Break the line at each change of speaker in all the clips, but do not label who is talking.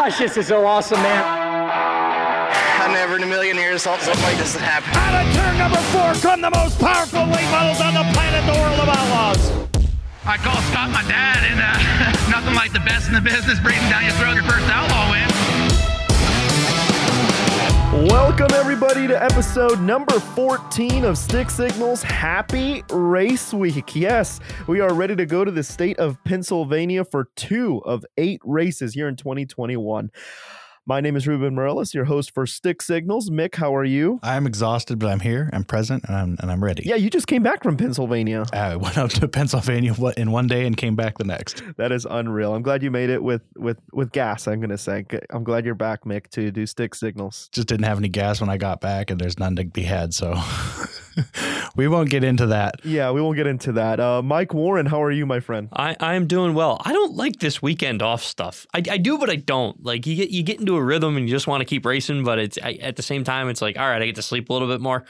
gosh, this is so awesome, man.
I never in a million years thought something like this would happen.
Out of turn number four come the most powerful late models on the planet, the World of Outlaws.
I call Scott my dad, and uh, nothing like the best in the business breathing down your throat your first outlaw win.
Welcome, everybody, to episode number 14 of Stick Signals. Happy Race Week. Yes, we are ready to go to the state of Pennsylvania for two of eight races here in 2021. My name is Ruben Morales, your host for Stick Signals. Mick, how are you?
I'm exhausted, but I'm here. I'm present, and I'm and I'm ready.
Yeah, you just came back from Pennsylvania.
Uh, I went out to Pennsylvania in one day and came back the next.
That is unreal. I'm glad you made it with with with gas. I'm gonna say. I'm glad you're back, Mick, to do Stick Signals.
Just didn't have any gas when I got back, and there's none to be had. So we won't get into that.
Yeah, we won't get into that. Uh, Mike Warren, how are you, my friend?
I I am doing well. I don't like this weekend off stuff. I, I do, but I don't. Like you get you get into a rhythm and you just want to keep racing, but it's I, at the same time it's like all right, I get to sleep a little bit more.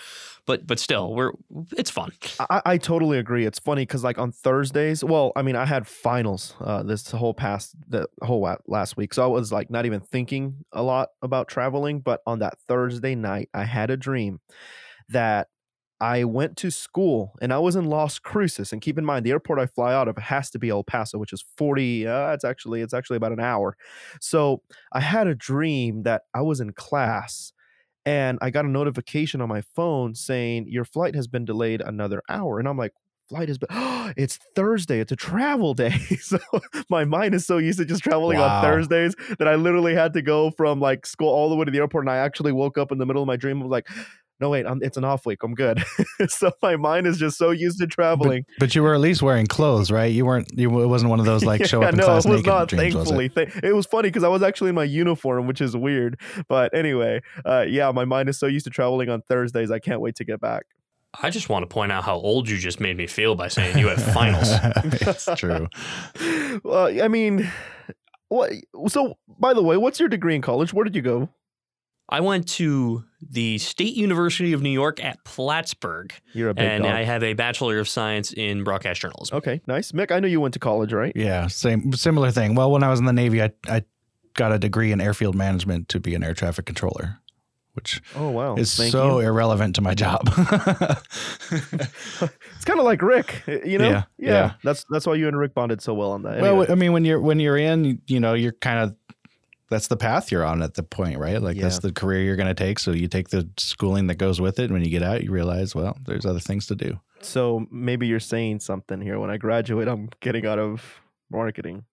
But but still, we're it's fun.
I, I totally agree. It's funny because like on Thursdays, well, I mean, I had finals uh, this whole past the whole last week, so I was like not even thinking a lot about traveling. But on that Thursday night, I had a dream that I went to school and I was in Las Cruces. And keep in mind, the airport I fly out of has to be El Paso, which is 40. Uh, it's actually it's actually about an hour. So I had a dream that I was in class and I got a notification on my phone saying your flight has been delayed another hour. And I'm like, flight has been oh, it's Thursday. It's a travel day. so my mind is so used to just traveling wow. on Thursdays that I literally had to go from like school all the way to the airport. And I actually woke up in the middle of my dream and was like, no wait I'm, it's an off week i'm good so my mind is just so used to traveling
but, but, you were at least wearing clothes right you weren't you it wasn't one of those like show yeah, up in
no,
class
it was
naked
not
dreams,
thankfully
was it?
it was funny because i was actually in my uniform which is weird but anyway uh, yeah my mind is so used to traveling on thursdays i can't wait to get back
I just want to point out how old you just made me feel by saying you have finals.
That's true.
well, I mean, what? So, by the way, what's your degree in college? Where did you go?
I went to the State University of New York at Plattsburgh.
You're a big
and
dog.
I have a Bachelor of Science in Broadcast Journalism.
Okay, nice. Mick, I know you went to college, right?
Yeah, same similar thing. Well, when I was in the Navy, I I got a degree in airfield management to be an air traffic controller, which
oh wow
is
Thank
so
you.
irrelevant to my job.
it's kind of like Rick, you know?
Yeah, yeah,
That's that's why you and Rick bonded so well on that. Anyway.
Well, I mean, when you're when you're in, you know, you're kind of that's the path you're on at the point, right? Like
Yeah.
that's the career you're going to take. So you take the schooling that goes with it. And when you get out, you realize, well, there's other things to do.
so maybe you're saying something here. When I graduate, I'm getting out of marketing.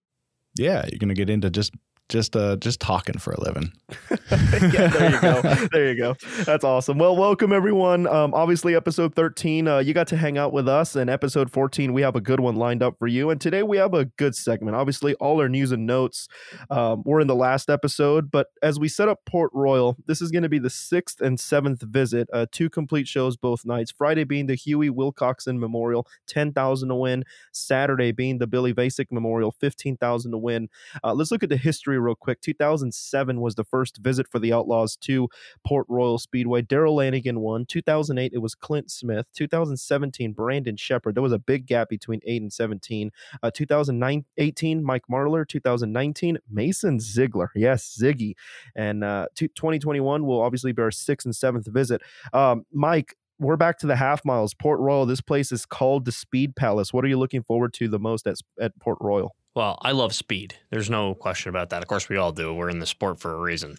Yeah, you're going to get into just just uh just talking for a living.
yeah, there you go. There you go. That's awesome. Well, welcome everyone. Um, obviously, episode 13, uh, you got to hang out with us, and episode 14, we have a good one lined up for you. And today we have a good segment. Obviously, all our news and notes um, were in the last episode, but as we set up Port Royal, this is going to be the sixth and seventh visit. Uh, two complete shows both nights. Friday being the Huey Wilcoxon Memorial, 10,000 to win. Saturday being the Billy Vasic Memorial, 15,000 to win. Uh, let's look at the history real quick. 2007 was the first visit for the Outlaws to Port Royal Speedway. Darrell Lanigan won. 2008, it was Clint Smith. 2017, Brandon Sheppard. There was a big gap between 8 and 17. Uh, 2018, Mike Marlar. 2019, Mason Zeigler. Yes, Ziggy. And uh, two- 2021 will obviously be our sixth and seventh visit. Um, Mike, we're back to the half miles. Port Royal. This place is called the Speed Palace. What are you looking forward to the most at, at Port Royal?
Well, I love speed. There's no question about that. Of course, we all do. We're in the sport for a reason.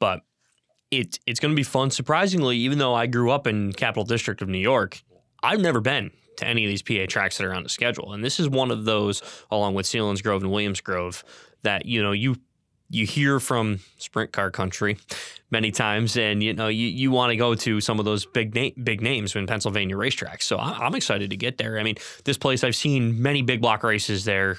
But it, it's going to be fun. Surprisingly, even though I grew up in Capital District of New York, I've never been to any of these PA tracks that are on the schedule. And this is one of those, along with Selinsgrove and Williams Grove, that, you know, you you hear from sprint car country many times, and you know you, you want to go to some of those big name big names in Pennsylvania racetracks. So I- I'm excited to get there. I mean, this place I've seen many big block races there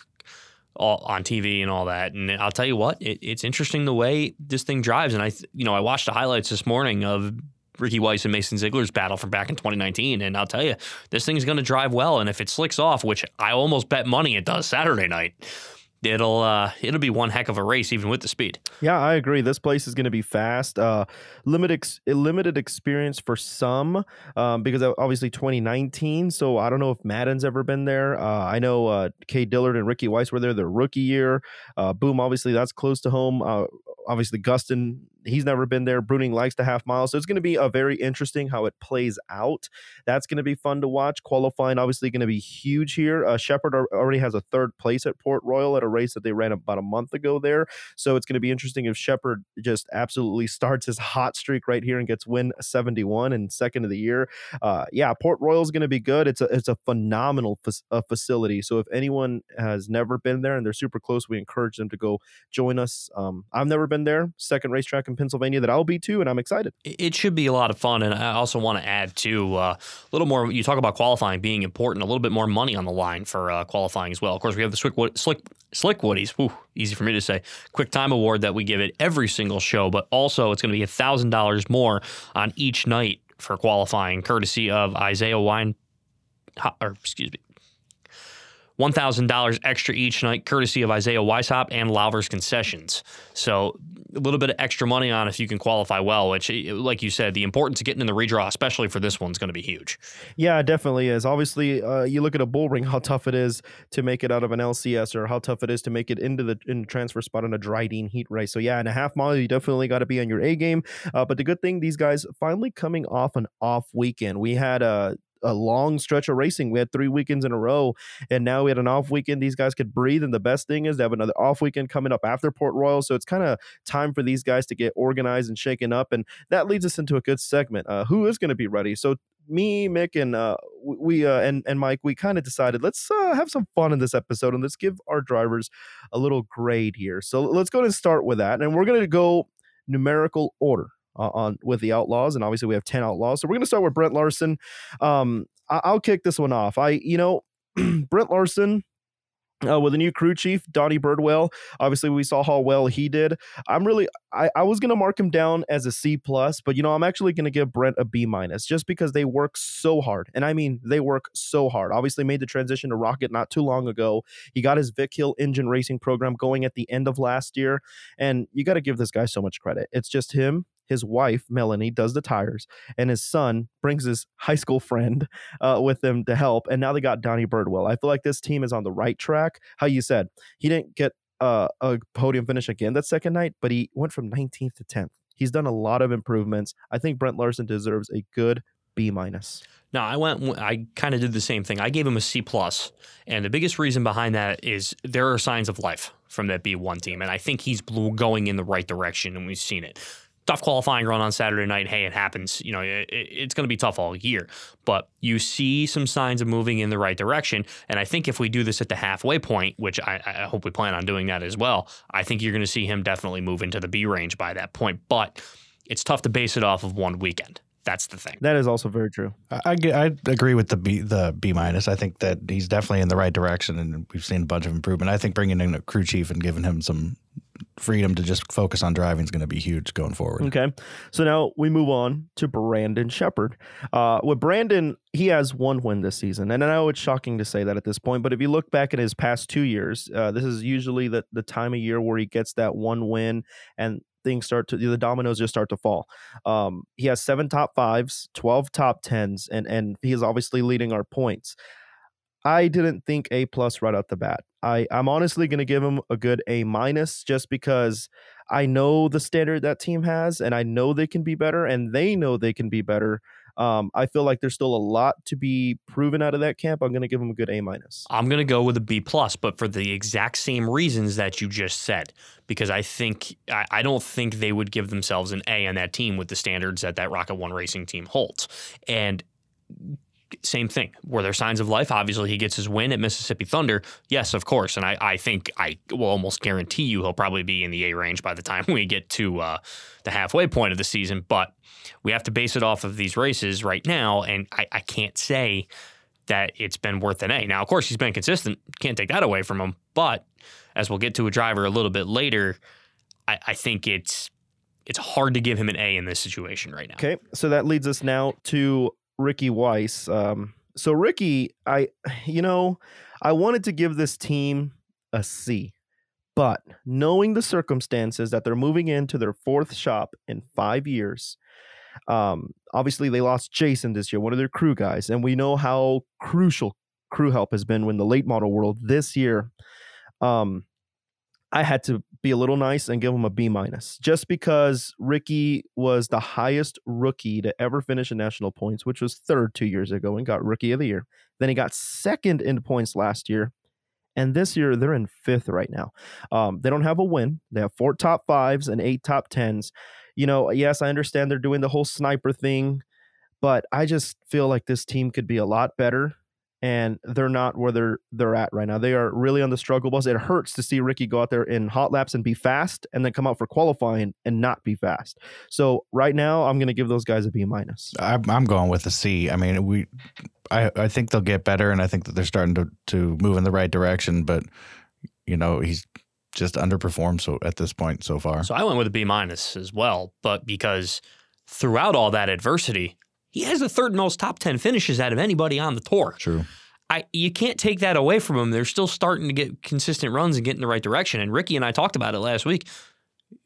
all on TV and all that. And I'll tell you what, it, it's interesting the way this thing drives. And I, you know, I watched the highlights this morning of Ricky Weiss and Mason Zeigler's battle from back in 2019. And I'll tell you, this thing's going to drive well. And if it slicks off, which I almost bet money it does Saturday night, it'll uh, it'll be one heck of a race, even with the speed.
Yeah, I agree. This place is going to be fast. Uh, limited ex- limited experience for some um, because obviously 2019. So I don't know if Madden's ever been there. Uh, I know uh, Cade Dillard and Ricky Weiss were there their rookie year. Uh, boom, obviously that's close to home. Uh, obviously Gustin, he's never been there. Bruening likes the half mile, so it's going to be a very interesting how it plays out. That's going to be fun to watch. Qualifying obviously going to be huge here. Uh, Sheppard already has a third place at Port Royal at a race that they ran about a month ago there, so it's going to be interesting if Sheppard just absolutely starts his hot streak right here and gets win 71 and second of the year. Uh, yeah, Port Royal is going to be good. It's a it's a phenomenal fa- facility. So if anyone has never been there and they're super close, we encourage them to go join us. Um, I've never been there. Second racetrack in Pennsylvania that I'll be to, and I'm excited.
It should be a lot of fun, and I also want to add to uh, a little more. You talk about qualifying being important, a little bit more money on the line for uh, qualifying as well. Of course, we have the Slick Slick Slick Woodies. Easy for me to say. Quick time award that we give it every single show, but also it's going to be a thousand dollars more on each night for qualifying, courtesy of Isaiah Wine, or excuse me, $1,000 extra each night, courtesy of Isaiah Weishaupt and Lauver's Concessions. So a little bit of extra money on if you can qualify well, which, eh, like you said, the importance of getting in the redraw, especially for this one, is going to be huge.
Yeah, it definitely is. Obviously, uh, you look at a bull ring, how tough it is to make it out of an LCS or how tough it is to make it into the in transfer spot on a Drydene heat race. So, yeah, in a half mile, you definitely got to be on your A game. Uh, but the good thing, these guys finally coming off an off weekend. We had a uh, a long stretch of racing. We had three weekends in a row, and now we had an off weekend. These guys could breathe, and the best thing is they have another off weekend coming up after Port Royal. So it's kind of time for these guys to get organized and shaken up, and that leads us into a good segment. Uh, who is going to be ready? So me, Mick, and uh, we uh, and and Mike, we kind of decided let's uh, have some fun in this episode and let's give our drivers a little grade here. So let's go and start with that, and we're going to go numerical order on with the Outlaws, and obviously we have ten Outlaws. So we're going to start with Brent Larson. Um, I, will kick this one off. I, you know, Brent Larson. Uh, with a new crew chief, Donnie Birdwell. Obviously, we saw how well he did. I'm really, I, I was gonna mark him down as a C plus, but you know, I'm actually gonna give Brent a B minus just because they work so hard, and I mean, they work so hard. Obviously, made the transition to Rocket not too long ago. He got his Vic Hill engine racing program going at the end of last year, and you got to give this guy so much credit. It's just him his wife Melanie does the tires, and his son brings his high school friend uh, with them to help. And now they got Donnie Birdwell. I feel like this team is on the right track. How you said he didn't get uh, a podium finish again that second night, but he went from 19th to 10th. He's done a lot of improvements. I think Brent Larson deserves a good B minus.
No, I went. I kind of did the same thing. I gave him a C plus, and the biggest reason behind that is there are signs of life from that B one team, and I think he's going in the right direction, and we've seen it tough qualifying run on Saturday night. Hey, it happens. You know, it, it's going to be tough all year, but you see some signs of moving in the right direction. And I think if we do this at the halfway point, which I, I hope we plan on doing that as well, I think you're going to see him definitely move into the B range by that point. But it's tough to base it off of one weekend. That's the thing.
That is also very true.
I, I agree with the B the B minus. I think that he's definitely in the right direction, and we've seen a bunch of improvement. I think bringing in a crew chief and giving him some freedom to just focus on driving is going to be huge going forward.
Okay. So now we move on to Brandon Sheppard. Uh, with Brandon, he has one win this season. And I know it's shocking to say that at this point, but if you look back at his past two years, uh, this is usually the, the time of year where he gets that one win and things start to the dominoes just start to fall. Um, he has seven top fives, 12 top tens, and, and he is obviously leading our points. I didn't think A plus right out the bat. I I'm honestly going to give him a good A minus just because I know the standard that team has, and I know they can be better, and they know they can be better. Um, I feel like there's still a lot to be proven out of that camp. I'm going to give them a good A minus.
I'm going to go with a B plus, but for the exact same reasons that you just said, because I think I, I, don't think they would give themselves an A on that team with the standards that that Rocket One Racing team holds, and same thing. Were there signs of life? Obviously, he gets his win at Mississippi Thunder. Yes, of course. And I, I think I will almost guarantee you he'll probably be in the A range by the time we get to uh, the halfway point of the season. But we have to base it off of these races right now. And I, I can't say that it's been worth an A. Now, of course, he's been consistent. Can't take that away from him. But as we'll get to a driver a little bit later, I, I think it's it's hard to give him an A in this situation right now.
Okay, so that leads us now to Ricky Weiss. Um, so Ricky, I, you know, I wanted to give this team a C, but knowing the circumstances that they're moving into their fourth shop in five years, um, obviously they lost Jason this year, one of their crew guys, and we know how crucial crew help has been when the late model world this year. Um, I had to be a little nice and give him a B minus just because Ricky was the highest rookie to ever finish in national points, which was third two years ago and got rookie of the year. Then he got second in points last year. And this year they're in fifth right now. Um, they don't have a win. They have four top fives and eight top tens. You know, yes, I understand they're doing the whole sniper thing, but I just feel like this team could be a lot better and they're not where they're they're at right now. They are really on the struggle bus. It hurts to see Ricky go out there in hot laps and be fast, and then come out for qualifying and not be fast. So right now, I'm going to give those guys a B minus.
I'm, I'm going with a C. I mean, we, I, I think they'll get better, and I think that they're starting to to move in the right direction. But you know, he's just underperformed so at this point so far.
So I went with a B minus as well, but because throughout all that adversity, he has the third most top 10 finishes out of anybody on the tour.
True.
I, you can't take that away from him. They're still starting to get consistent runs and get in the right direction. And Ricky and I talked about it last week.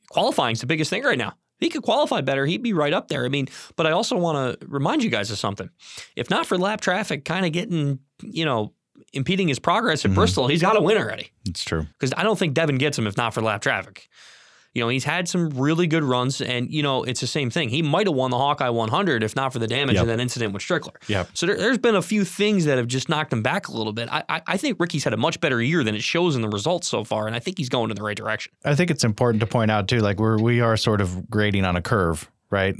Qualifying's the biggest thing right now. If he could qualify better, he'd be right up there. I mean, but I also want to remind you guys of something. If not for lap traffic kind of getting, you know, impeding his progress at
Mhm.
Bristol, he's got a win already.
It's true.
Because I don't think Devin gets him if not for lap traffic. You know, he's had some really good runs, and you know, it's the same thing. He might have won the Hawkeye 100 if not for the damage
Yep.
in that incident with Strickler.
Yep.
So there, there's been a few things that have just knocked him back a little bit. I, I, I think Ricky's had a much better year than it shows in the results so far, and I think he's going in the right direction.
I think it's important to point out too, like we're we are sort of grading on a curve, right?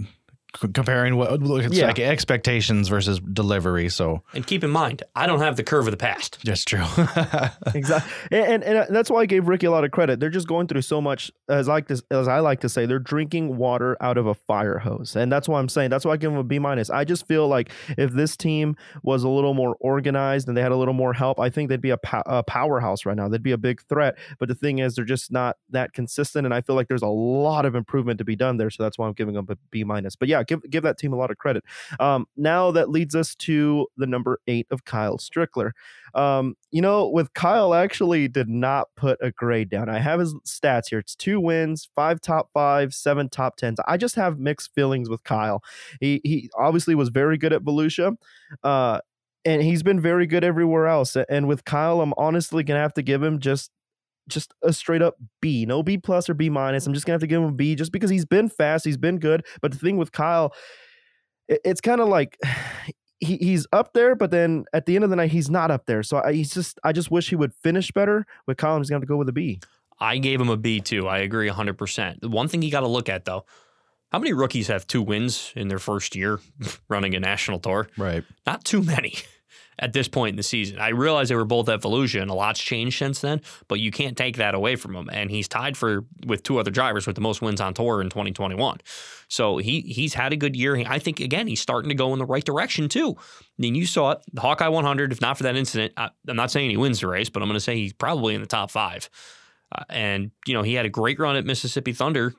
C- comparing what it's
Yeah.
like expectations versus delivery. So
And keep in mind, I don't have the curve of the past.
that's true.
exactly, and, and and uh, that's why I gave Ricky a lot of credit. They're just going through so much, as like to, as I like to say, they're drinking water out of a fire hose, and that's why I'm saying that's why I give them a B minus. I just feel like if this team was a little more organized and they had a little more help, I think they'd be a, po- a powerhouse right now. They'd be a big threat. But the thing is, they're just not that consistent, and I feel like there's a lot of improvement to be done there. So that's why I'm giving them a B minus. But yeah, give give that team a lot of credit. Um, now that leads us to the number eight of Kyle Strickler. Um, you know, with Kyle, actually did not put a grade down. I have his stats here. It's two wins, five top five, seven top tens. I just have mixed feelings with Kyle. He he obviously was very good at Volusia. Uh and he's been very good everywhere else. And with Kyle, I'm honestly gonna have to give him just just a straight up B, no B plus or B minus. I'm just gonna have to give him a B just because he's been fast, he's been good. But the thing with Kyle, it- it's kind of like he, he's up there, but then at the end of the night, he's not up there. So I, he's just I just wish he would finish better. With Kyle, I'm just gonna have to go with a B.
I gave him a B too. I agree 100%. The one thing you got to look at though, how many rookies have two wins in their first year running a national tour?
right.
Not too many at this point in the season. I realize they were both at Volusia a lot's changed since then, but you can't take that away from him. And he's tied for with two other drivers with the most wins on tour in 2021. So he he's had a good year. I think again he's starting to go in the right direction too. I mean, you saw it, the Hawkeye 100. If not for that incident, I, I'm not saying he wins the race, but I'm going to say he's probably in the top five. Uh, and you know he had a great run at Mississippi Thunder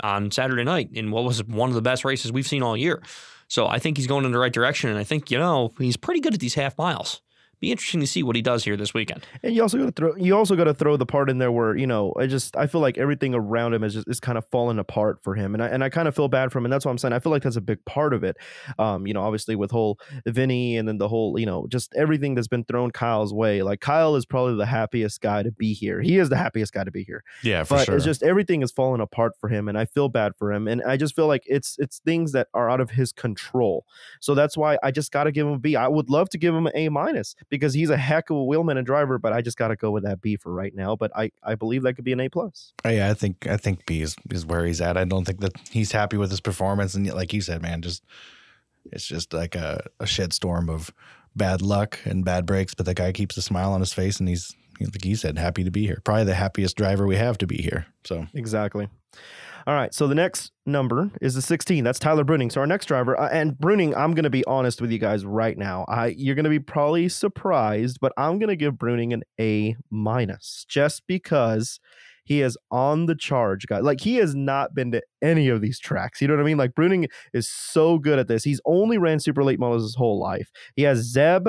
on Saturday night in what was one of the best races we've seen all year. So I think he's going in the right direction, and I think you know he's pretty good at these half miles. Be interesting to see what he does here this weekend.
And you also got to throw you also got to throw the part in there where you know I just I feel like everything around him is just is kind of falling apart for him, and I and I kind of feel bad for him, and that's what I'm saying. I feel like that's a big part of it. Um, you know, obviously with whole Vinny and then the whole you know just everything that's been thrown Kyle's way. Like Kyle is probably the happiest guy to be here. He is the happiest guy to be here.
Yeah, for
but
sure.
it's just everything is falling apart for him and i feel bad for him and i just feel like it's it's things that are out of his control so that's why i just got to give him a b i would love to give him an a minus because he's a heck of a wheelman and driver but i just got to go with that b for right now but i i believe that could be an a plus
Oh, yeah, I think I think B is, is where he's at. I don't think that he's happy with his performance, and like you said, man, just it's just like a, a shitstorm of bad luck and bad breaks. But the guy keeps a smile on his face, and he's like he said, happy to be here. Probably the happiest driver we have to be here. So
exactly all right so the next number is the 16 that's tyler bruening so our next driver uh, and bruening i'm going to be honest with you guys right now. I you're going to be probably surprised but i'm going to give bruening an a minus just because he is on the charge guy. Like he has not been to any of these tracks you know what i mean? Like bruening is so good at this. He's only ran super late models his whole life. He has zeb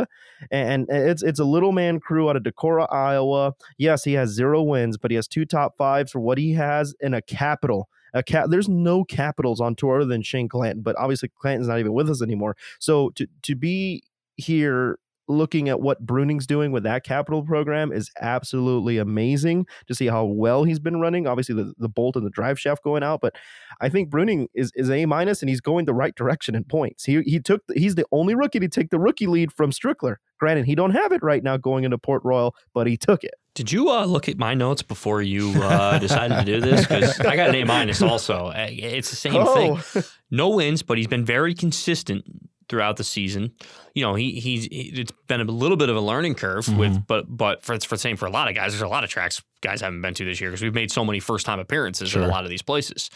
and it's it's a little man crew out of decorah iowa. Yes he has zero wins but he has two top fives for what he has in a capital there's no capitals on tour other than shane clanton but obviously clanton's not even with us anymore so to to be here looking at what Bruening's doing with that capital program is absolutely amazing to see how well he's been running. Obviously, the, the bolt and the drive shaft going out, but I think Bruening is, is A minus and he's going the right direction in points. He he took he's the only rookie to take the rookie lead from Strickler. Granted, he don't have it right now going into Port Royal, but he took it.
Did you uh, look at my notes before you uh, decided to do this? Because I got an A minus also. It's the same
Oh.
thing. No wins, but he's been very consistent throughout the season. You know, he he's he- it's been a little bit of a learning curve with, but but for for the same for a lot of guys, there's a lot of tracks guys haven't been to this year because we've made so many first time appearances in a lot of these places.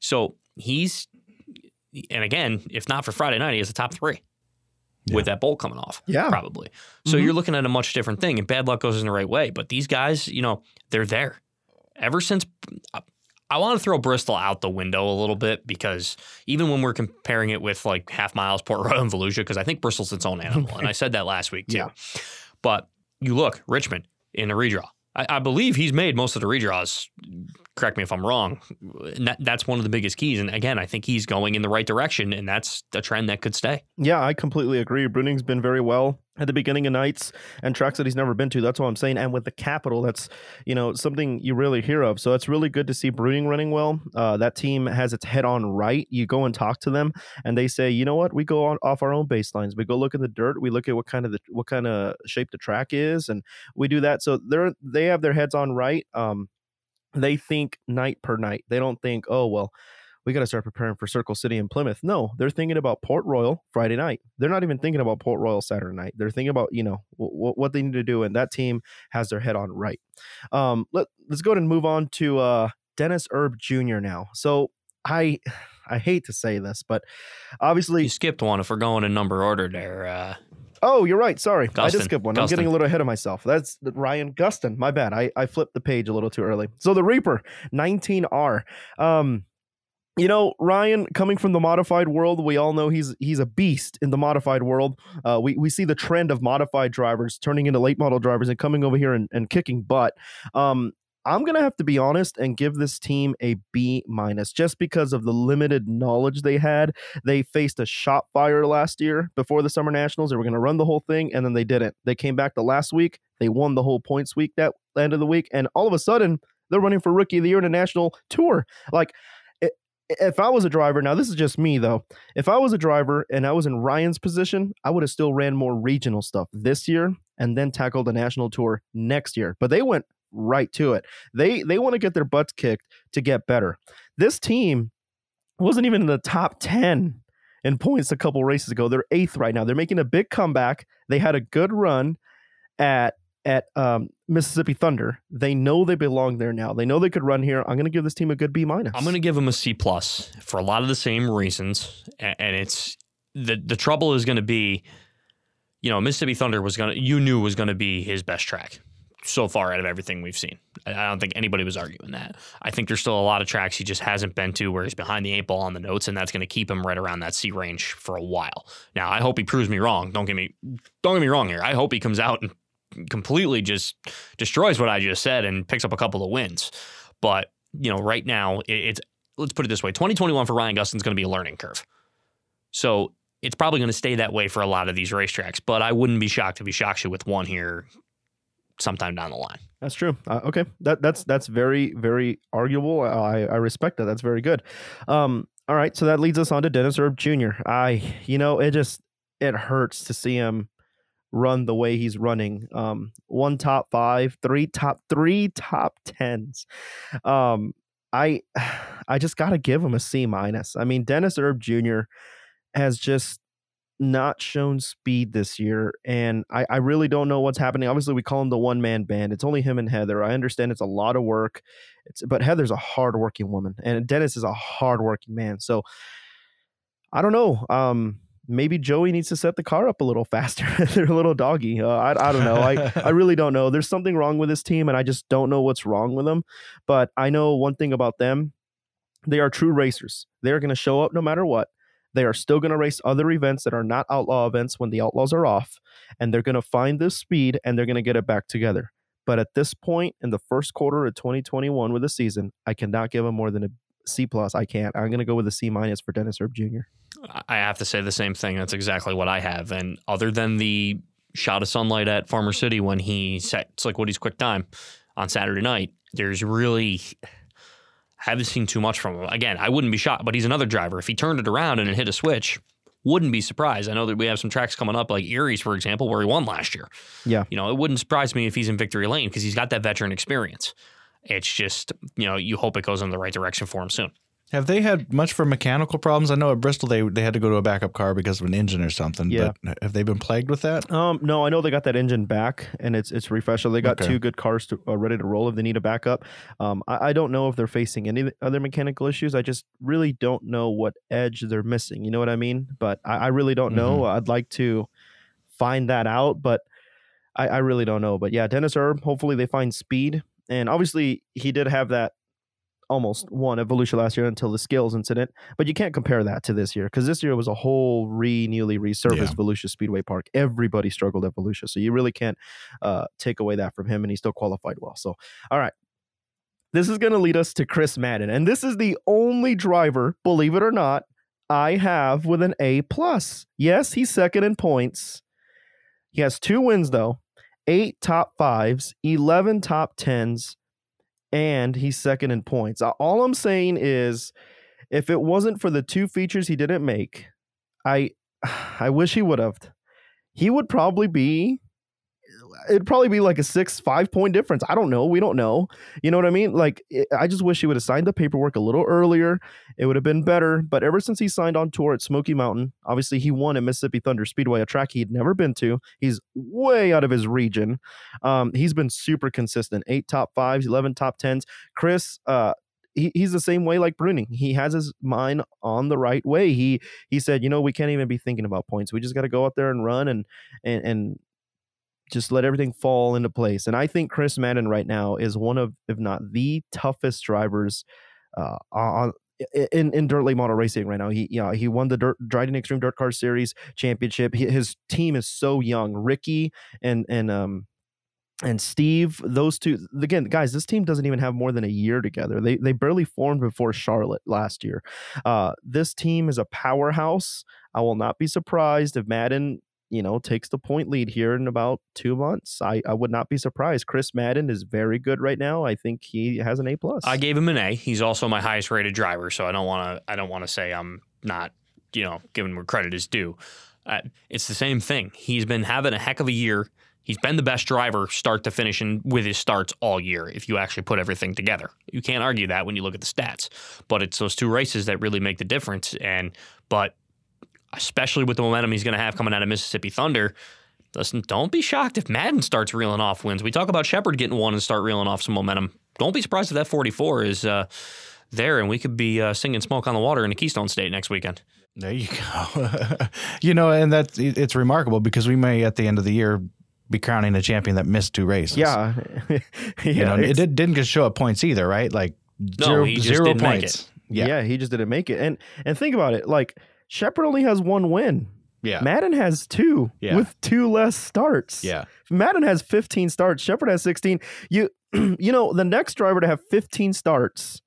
So he's and again, if not for Friday night, he has a top three. With that bolt coming off,
Yeah.
probably. So
Mhm.
you're looking at a much different thing, and bad luck goes in the right way. But these guys, you know, they're there. Ever since I, I want to throw Bristol out the window a little bit because even when we're comparing it with like half miles, Port Royal, and Volusia, because I think Bristol's its own animal, and I said that last week too.
Yeah.
But you look, Richmond in a redraw. I, I believe he's made most of the redraws. Correct me if I'm wrong. That, that's one of the biggest keys. And again, I think he's going in the right direction, and that's a trend that could stay.
Yeah, I completely agree. Bruening's been very well at the beginning of nights and tracks that he's never been to. That's what I'm saying. And with the capital, that's you know something you really hear of. So it's really good to see Bruening running well. Uh, that team has its head on right. You go and talk to them, and they say, you know what, we go on off our own baselines. We go look at the dirt. We look at what kind of the what kind of shape the track is, and we do that. So they're they have their heads on right. Um, they think night per night. They don't think, oh well, we got to start preparing for Circle City and Plymouth. No, they're thinking about Port Royal Friday night. They're not even thinking about Port Royal Saturday night. They're thinking about you know w- what they need to do, and that team has their head on right. Um, let let's go ahead and move on to uh, Dennis Erb Jr. now. So I I hate to say this, but obviously,
You skipped one if we're going in number order there. Uh,
oh, you're right. Sorry, I
just
skipped skip one. I'm getting a little ahead of myself. That's Ryan Gustin. My bad. I I flipped the page a little too early. So the Reaper 19R. Um, you know, Ryan, coming from the modified world, we all know he's he's a beast in the modified world. Uh, we we see the trend of modified drivers turning into late model drivers and coming over here and, and kicking butt. Um, I'm gonna have to be honest and give this team a B minus just because of the limited knowledge they had. They faced a shot fire last year before the summer nationals. They were gonna run the whole thing, and then they didn't. They came back the last week. They won the whole points week that end of the week, and all of a sudden they're running for rookie of the year in a national tour. Like if I was a driver, now this is just me though. If I was a driver and I was in Ryan's position, I would have still ran more regional stuff this year and then tackled the national tour next year. But they went right to it. They they want to get their butts kicked to get better. This team wasn't even in the top 10 in points a couple races ago. They're eighth right now. They're making a big comeback. They had a good run at at um, Mississippi Thunder. They know they belong there now. They know they could run here. I'm going to give this team a good B minus.
I'm going to give them a C plus for a lot of the same reasons, and it's the the trouble is going to be, you know, Mississippi Thunder was going to you knew was going to be his best track so far out of everything we've seen. I don't think anybody was arguing that. I think there's still a lot of tracks he just hasn't been to where he's behind the eight ball on the notes, and that's going to keep him right around that C range for a while. Now, I hope he proves me wrong. Don't get me don't get me wrong here. I hope he comes out and completely just destroys what I just said and picks up a couple of wins. But you know, right now it, it's let's put it this way: 2021 for Ryan Gustin's going to be a learning curve. So it's probably going to stay that way for a lot of these racetracks. But I wouldn't be shocked if he shocks you with one here sometime down the line.
That's true. Uh, okay, that that's that's very very arguable. I I respect that. That's very good. Um, all right, so that leads us on to Dennis Erb Jr. I you know it just it hurts to see him run the way he's running. Um, one top five, three top three top tens. Um, I I just got to give him a C minus. I mean, Dennis Erb Jr. has just not shown speed this year, and I, I really don't know what's happening. Obviously, we call him the one man band. It's only him and Heather. I understand it's a lot of work, it's but Heather's a hardworking woman, and Dennis is a hardworking man. So I don't know. Um, maybe Joey needs to set the car up a little faster. They're a little doggy. Uh, I I don't know. I I really don't know. There's something wrong with this team, and I just don't know what's wrong with them. But I know one thing about them: they are true racers. They are going to show up no matter what. They are still going to race other events that are not outlaw events when the outlaws are off, and they're going to find this speed and they're going to get it back together. But at this point in the first quarter of 2021 with the season, I cannot give them more than a C plus. I can't. I'm going to go with a C minus for Dennis Erb Jr.
I have to say the same thing. That's exactly what I have. And other than the shot of sunlight at Farmer City when he sets like Woody's quick time on Saturday night. There's really haven't seen too much from him. Again, I wouldn't be shocked, but he's another driver. If he turned it around and it hit a switch, wouldn't be surprised. I know that we have some tracks coming up like Eriez, for example, where he won last year.
Yeah.
You know, it wouldn't surprise me if he's in victory lane because he's got that veteran experience. It's just, you know, you hope it goes in the right direction for him soon.
Have they had much for mechanical problems? I know at Bristol they they had to go to a backup car because of an engine or something.
Yeah.
But have they been plagued with that?
Um, no, I know they got that engine back and it's it's refreshed. So they got
Okay.
two good cars to, uh, ready to roll if they need a backup. Um, I, I don't know if they're facing any other mechanical issues. I just really don't know what edge they're missing. You know what I mean? But I, I really don't know. I'd like to find that out, but I, I really don't know. But yeah, Dennis Erb. Hopefully they find speed, and obviously he did have that almost won at Volusia last year until the skills incident. But you can't compare that to this year because this year was a whole re newly resurfaced
Yeah.
Volusia Speedway Park. Everybody struggled at Volusia, so you really can't uh, take away that from him, and he still qualified well. So, all right. This is going to lead us to Chris Madden, and this is the only driver, believe it or not, I have with an A plus. Yes, he's second in points. He has two wins though, eight top fives, eleven top tens, and he's second in points. All I'm saying is, if it wasn't for the two features he didn't make, I, I wish he would have. He would probably be. It'd probably be like a six, five point difference. I don't know. We don't know. You know what I mean? Like, it, I just wish he would have signed the paperwork a little earlier. It would have been better. But ever since he signed on tour at Smoky Mountain, obviously he won at Mississippi Thunder Speedway, a track he'd never been to. He's way out of his region. Um, he's been super consistent. Eight top fives, eleven top tens. Chris, uh, he, he's the same way like Bruening. He has his mind on the right way. He he said, you know, we can't even be thinking about points. We just got to go out there and run and and and just let everything fall into place. And I think Chris Madden right now is one of, if not the toughest drivers uh, on in in dirt late model racing right now. He you know, he won the dirt Drydene Extreme Dirt Car Series championship. He, his team is so young. Ricky and and um and Steve, those two again, guys, this team doesn't even have more than a year together. They they barely formed before Charlotte last year. Uh, this team is a powerhouse. I will not be surprised if Madden, you know, takes the point lead here in about two months. I, I would not be surprised. Chris Madden is very good right now. I think he has an A plus.
I gave him an A. He's also my highest rated driver, so I don't want to. I don't want to say I'm not, you know, giving him where credit is due. Uh, it's the same thing. He's been having a heck of a year. He's been the best driver start to finish and with his starts all year. If you actually put everything together, you can't argue that when you look at the stats. But it's those two races that really make the difference. And but especially with the momentum he's going to have coming out of Mississippi Thunder. Listen, don't be shocked if Madden starts reeling off wins. We talk about Sheppard getting one and start reeling off some momentum. Don't be surprised if that 44 is uh, there and we could be uh, singing "Smoke on the Water" in the Keystone State next weekend.
There you go. you know, and that's it's remarkable because we may at the end of the year be crowning a champion that missed two races.
yeah, yeah.
you know, it did, didn't just show up points either, right? Like
No,
zero,
he just
zero
didn't make
points.
yeah.
Yeah,
he just didn't make it. And and think about it, like Sheppard only has one win.
yeah,
Madden has two
Yeah.
with two less starts.
yeah.
Madden has 15 starts. Sheppard has 16. You you know, the next driver to have 15 starts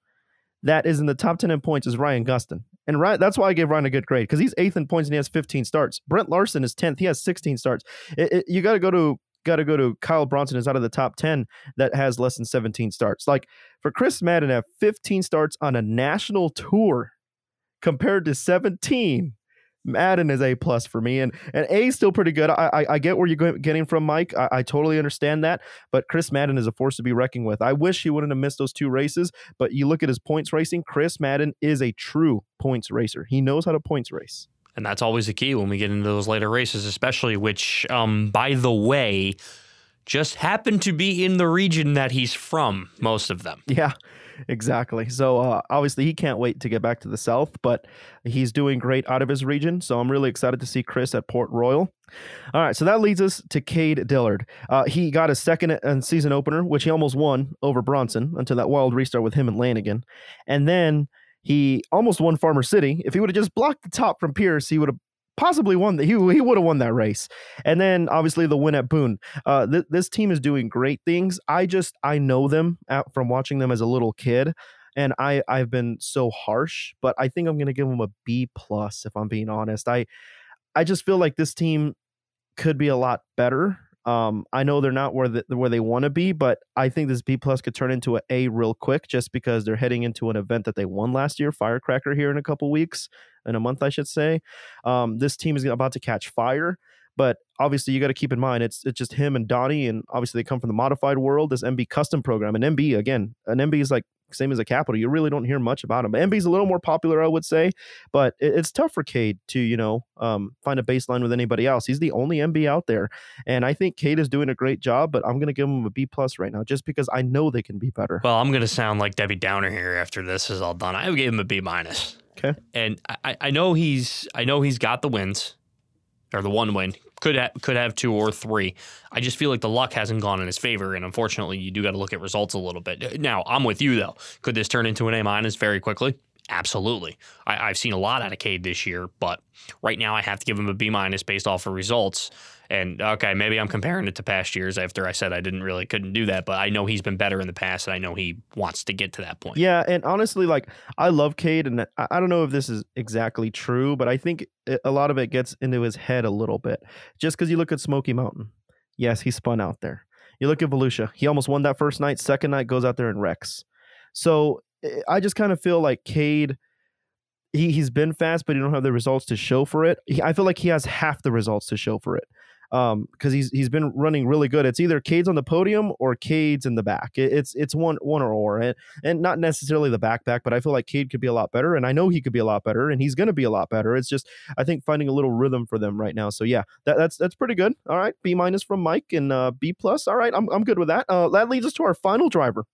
that is in the top 10 in points is Ryan Gustin. And Ryan, that's why I gave Ryan a good grade because he's eighth in points and he has 15 starts. Brent Larson is 10th. He has 16 starts. It- it- you got to go to got to go to Kyle Bronson is out of the top 10 that has less than 17 starts. Like for Chris Madden to have 15 starts on a national tour compared to 17 Madden is A plus for me, and and A is still pretty good. I I, I get where you're getting from, Mike. I, I totally understand that, but Chris Madden is a force to be reckoned with. I wish he wouldn't have missed those two races, but you look at his points racing. Chris Madden is a true points racer. He knows how to points race.
And that's always the key when we get into those later races, especially which, um, by the way, just happen to be in the region that he's from, most of them.
Yeah, exactly. So uh, obviously he can't wait to get back to the South, but he's doing great out of his region. So I'm really excited to see Chris at Port Royal. All right, so that leads us to Cade Dillard. Uh, he got his second and season opener, which he almost won over Bronson until that wild restart with him and Lanigan, and then he almost won Farmer City. If he would have just blocked the top from Pierce, he would have possibly won. that. he he would have won that race. And then obviously the win at Boone. Uh, th- this team is doing great things. I just I know them out from watching them as a little kid, and I I've been so harsh, but I think I'm gonna give them a B plus if I'm being honest. I I just feel like this team could be a lot better. Um, I know they're not where the, where they want to be, but I think this B plus could turn into a A real quick, just because they're heading into an event that they won last year, Firecracker, here in a couple weeks, in a month, I should say. Um, this team is about to catch fire, but obviously you got to keep in mind it's it's just him and Donnie, and obviously they come from the modified world, this MB custom program, and MB again, an MB is like same as a capital. You really don't hear much about him. MB's a little more popular, I would say, but it, it's tough for Cade to, you know, um, find a baseline with anybody else. He's the only MB out there. And I think Cade is doing a great job, but I'm going to give him a B plus right now just because I know they can be better.
Well, I'm going to sound like Debbie Downer here after this is all done. I gave him a B minus.
Okay.
And I, I know he's I know he's got the wins or the one win could ha- could have two or three. I just feel like the luck hasn't gone in his favor, and unfortunately, you do got to look at results a little bit. Now, I'm with you though. Could this turn into an A minus very quickly? Absolutely. I, have seen a lot out of Cade this year, but right now I have to give him a B minus based off of results. And okay, maybe I'm comparing it to past years after I said I didn't really couldn't do that, but I know he's been better in the past, and I know he wants to get to that point.
Yeah, and honestly, like I love Cade, and I, don't know if this is exactly true, but I think a lot of it gets into his head a little bit. Just because you look at Smoky Mountain, yes, he spun out there. You look at Volusia, he almost won that first night. Second night goes out there and wrecks. So eh, I just kind of feel like Cade he he's been fast, but he don't have the results to show for it. He, I feel like he has half the results to show for it um because he's he's been running really good. It's either cade's on the podium or cade's in the back. It, it's it's one one or or and, and not necessarily the backpack but i feel like cade could be a lot better and i know he could be a lot better and he's going to be a lot better. It's just i think finding a little rhythm for them right now. So yeah that, that's that's pretty good. All right b minus from mike and uh b plus. All right i'm, I'm good with that. Uh that leads us to our final driver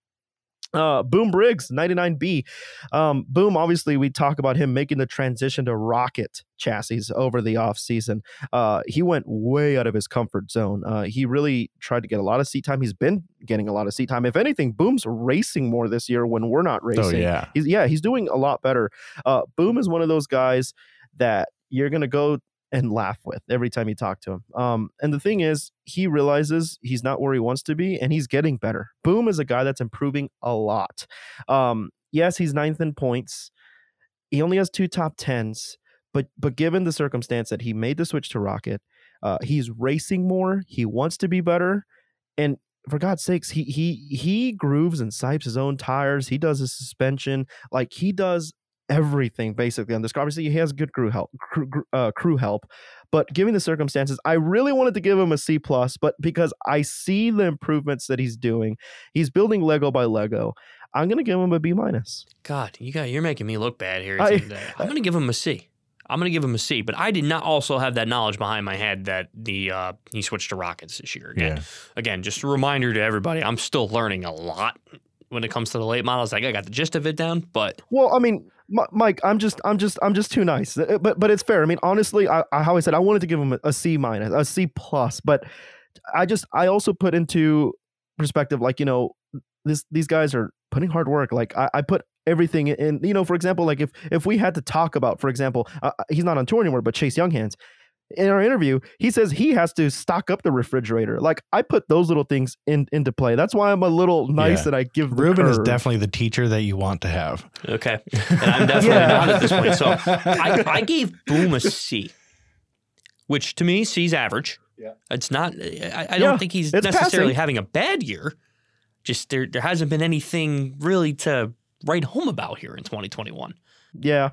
uh, Boom Briggs, 99B. Um, Boom, obviously, we talk about him making the transition to rocket chassis over the offseason. Uh, he went way out of his comfort zone. Uh, he really tried to get a lot of seat time. He's been getting a lot of seat time. If anything, Boom's racing more this year when we're not oh, racing.
Oh, yeah.
He's, yeah, he's doing a lot better. Uh, Boom is one of those guys that you're going to go and laugh with every time you talk to him. Um, and the thing is, he realizes he's not where he wants to be, and he's getting better. Boom is a guy that's improving a lot. Um, yes, he's ninth in points. He only has two top tens, but but given the circumstance that he made the switch to Rocket, uh, he's racing more. He wants to be better, and for God's sakes, he he he grooves and sipes his own tires. He does his suspension like he does everything basically on this car. Obviously, he has good crew help, crew, uh, crew help, but given the circumstances, I really wanted to give him a C plus. But because I see the improvements that he's doing, he's building Lego by Lego. I'm gonna give him a B minus.
God, you got you're making me look bad here. I, I'm gonna give him a C. I'm going to give him a C, but I did not also have that knowledge behind my head that the uh, he switched to Rockets this year. Again, yeah. again, just a reminder to everybody, I'm still learning a lot when it comes to the late models. Like I got the gist of it down, but
well, I mean, Mike, I'm just, I'm just, I'm just too nice. Uh, but, but it's fair. I mean, honestly, I, I how I said, I wanted to give him a, C minus, a C plus, but I just, I also put into perspective, like you know, this, these guys are putting hard work. Like I, I put everything in, you know, for example, like if, if we had to talk about, for example, uh, he's not on tour anymore, but Chase Junghans, in our interview, he says he has to stock up the refrigerator. Like I put those little things in into play. That's why I'm a little nice yeah. that I give.
Ruben
curve.
is definitely the teacher that you want to have.
Okay, and I'm definitely yeah. not at this point. So I, I gave Boom a C, which to me C's average. Yeah, it's not. I, I don't yeah, think he's necessarily passing. having a bad year. Just there, there hasn't been anything really to write home about here in 2021.
Yeah,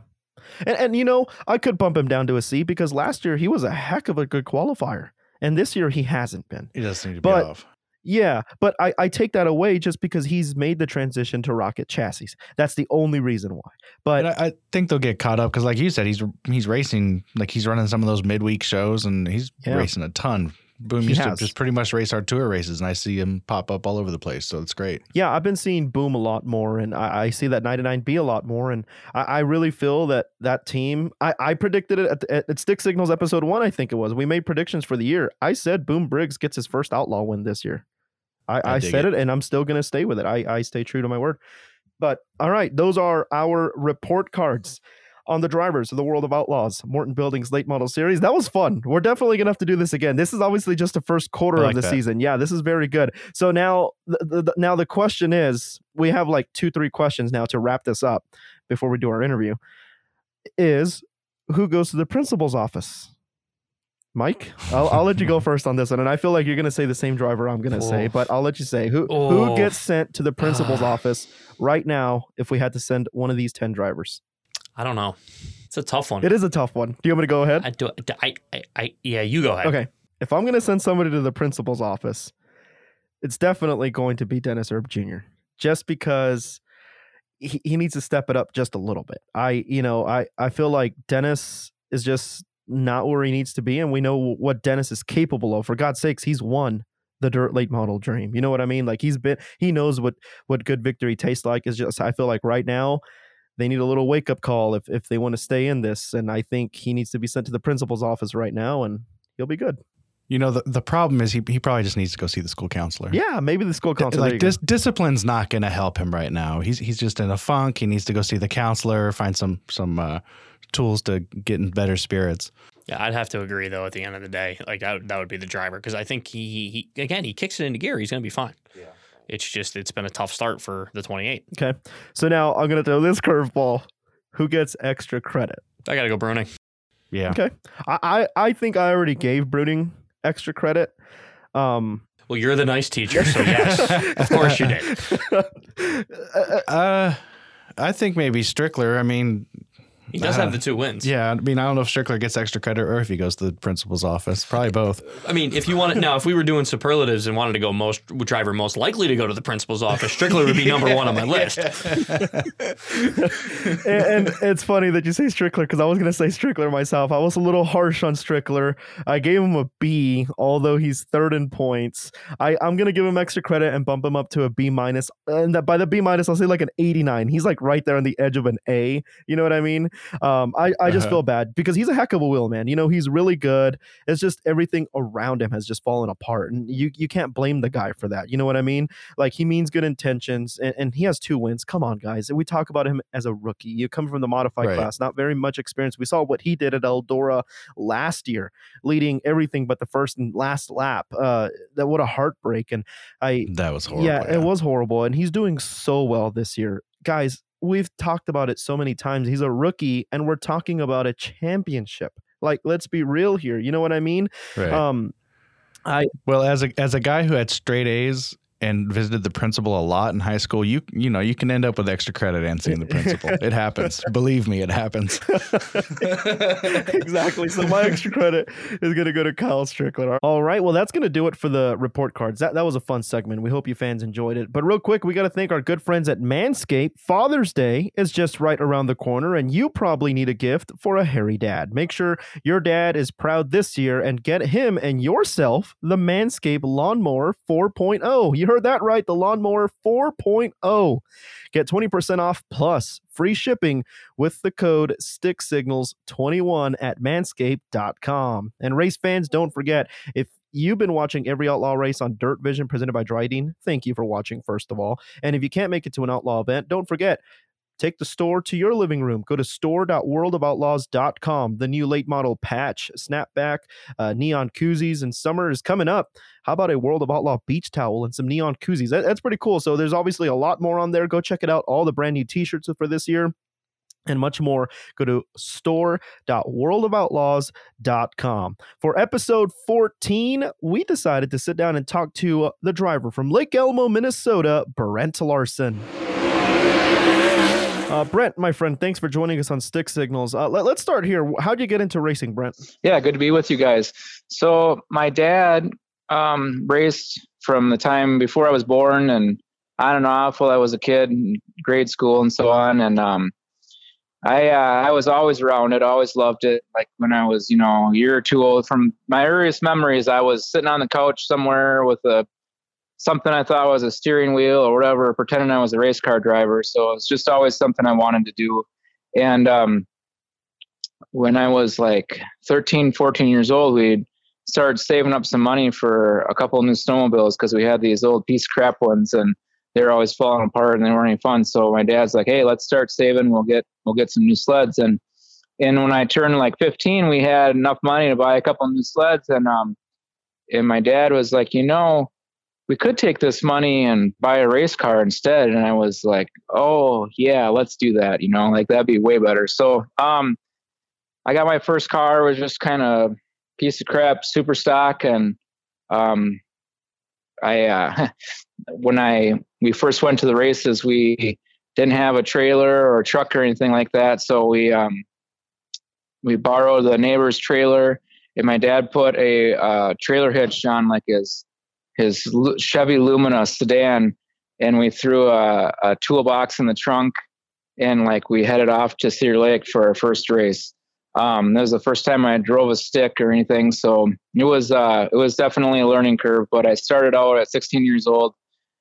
and, and you know, I could bump him down to a C because last year he was a heck of a good qualifier. And this year he hasn't been.
He doesn't need to
but,
be off.
Yeah, but I, I take that away just because he's made the transition to rocket chassis. That's the only reason why. But
I, I, think they'll get caught up because, like you said, he's he's racing like he's running some of those midweek shows and he's yeah. racing a ton Boom he used has. to just pretty much race our tour races, and I see him pop up all over the place. So it's great.
Yeah, I've been seeing Boom a lot more, and I, I see that 99B a lot more, and I, I, really feel that that team. I, I predicted it at, at, at, Stick Signals episode one, I think it was. We made predictions for the year. I said Boom Briggs gets his first Outlaw win this year. I, I said it. it, and I'm still going to stay with it. I, I stay true to my word. But all right, those are our report cards on the drivers of the World of Outlaws, Morton Buildings late model series. That was fun. We're definitely gonna have to do this again. This is obviously just the first quarter like of the that. season. Yeah, this is very good. So now, the, the, now the question is, we have like two, three questions now to wrap this up before we do our interview. Is who goes to the principal's office? Mike, I'll, I'll let you go first on this one, and I feel like you're gonna say the same driver I'm gonna say,
Oh.
but I'll let you say who who gets sent to the principal's office right now if we had to send one of these ten drivers.
I don't know. It's a tough one.
It is a tough one. Do you want me to go ahead?
I do. I, I, I, yeah, you go ahead.
Okay. If I'm going to send somebody to the principal's office, it's definitely going to be Dennis Erb Jr. Just because he, he needs to step it up just a little bit. I, you know, I, I feel like Dennis is just not where he needs to be. And we know what Dennis is capable of. For God's sakes, he's won the dirt late model dream. You know what I mean? Like he's been, he knows what, what good victory tastes like. Is just, I feel like right now, they need a little wake up call if, if they want to stay in this. And I think he needs to be sent to the principal's office right now and he'll be good.
You know, the, the problem is he, he probably just needs to go see the school counselor.
Yeah, maybe the school counselor. there
like dis- discipline's not going to help him right now. He's he's just in a funk. He needs to go see the counselor, find some some uh, tools to get in better spirits.
Yeah, I'd have to agree though. At the end of the day, like that, that would be the driver because I think he, he, he again he kicks it into gear. He's gonna be fine. Yeah. It's just it's been a tough start for the 28.
Okay. So now I'm going to throw this curveball. Who gets extra credit?
I gotta go Bruening.
Yeah.
Okay. I, I, I think I already gave Bruening extra credit. Um,
Well, you're the nice teacher, so yes, of course you did.
Uh, I think maybe Strickler. I mean,
He does have uh-huh. the two wins.
yeah. I mean, I don't know if Strickler gets extra credit or if he goes to the principal's office. Probably both.
I mean, if you want to now, if we were doing superlatives and wanted to go most driver most likely to go to the principal's office, Strickler would be number one on my list.
and, and it's funny that you say Strickler because I was going to say Strickler myself. I was a little harsh on Strickler. I gave him a B, although he's third in points. I, I'm going to give him extra credit and bump him up to a B minus. And that by the B minus, I'll say like an 89. He's like right there on the edge of an A. You know what I mean? Um, I, I just
Uh-huh.
feel bad because he's a heck of a wheel man. You know, he's really good. It's just everything around him has just fallen apart. And you, you can't blame the guy for that. You know what I mean? Like he means good intentions and, and he has two wins. Come on, guys. We talk about him as a rookie. You come from the modified
Right.
class, not very much experience. We saw what he did at Eldora last year, leading everything but the first and last lap. Uh, that what a heartbreak. And I
That was horrible.
yeah, it was horrible. And he's doing so well this year. Guys, we've talked about it so many times. He's a rookie and we're talking about a championship. Like, let's be real here. You know what I mean?
Right.
Um I
Well, as a as a guy who had straight A's and visited the principal a lot in high school, you you know you can end up with extra credit and seeing the principal. it happens. Believe me, it happens.
exactly. So my extra credit is going to go to Kyle Strickler. All right. Well, that's going to do it for the report cards. That, that was a fun segment. We hope you fans enjoyed it. But real quick, we got to thank our good friends at Manscaped. Father's Day is just right around the corner, and you probably need a gift for a hairy dad. Make sure your dad is proud this year and get him and yourself the Manscaped Lawnmower 4.0. You heard that right. The Lawnmower 4.0. Get 20% off plus free shipping with the code Stick Signals 21 at manscaped.com. And race fans, don't forget if you've been watching every outlaw race on Dirt Vision presented by Drydene, thank you for watching, first of all. And if you can't make it to an outlaw event, don't forget. Take the store to your living room. Go to store.worldofoutlaws.com. The new late model patch, snapback, uh, neon koozies, and summer is coming up. How about a World of Outlaw beach towel and some neon koozies? That- that's pretty cool. So there's obviously a lot more on there. Go check it out. All the brand new t-shirts for this year and much more. Go to store.worldofoutlaws.com. For episode 14, we decided to sit down and talk to the driver from Lake Elmo, Minnesota, Brent Larson. Uh, Brent, my friend, thanks for joining us on Stick Signals. Uh, let, us start here. How'd you get into racing, Brent?
Yeah, good to be with you guys. So my dad um, raced from the time before I was born, and on and off while I was a kid, in grade school and so on. And um, I uh, I was always around it, always loved it. Like when I was, you know, a year or two old. From my earliest memories, I was sitting on the couch somewhere with a something I thought was a steering wheel or whatever, pretending I was a race car driver. So it's just always something I wanted to do. And um, when I was like 13, 14 years old, we started saving up some money for a couple of new snowmobiles because we had these old piece crap ones and they were always falling apart and they weren't any fun. So my dad's like, "Hey, let's start saving. We'll get we'll get some new sleds." And and when I turned like 15, we had enough money to buy a couple of new sleds. And um, and my dad was like, "You know, we could take this money and buy a race car instead." And I was like, "Oh yeah, let's do that. You know, like that'd be way better." So um, I got my first car. Was just kind of piece of crap super stock, and um, I uh, when I we first went to the races, we didn't have a trailer or a truck or anything like that, so we um, we borrowed the neighbor's trailer, and my dad put a uh, trailer hitch on like his his Chevy Lumina sedan, and we threw a, a toolbox in the trunk, and like we headed off to Cedar Lake for our first race. Um, that was the first time I drove a stick or anything, so it was uh, it was definitely a learning curve. But I started out at 16 years old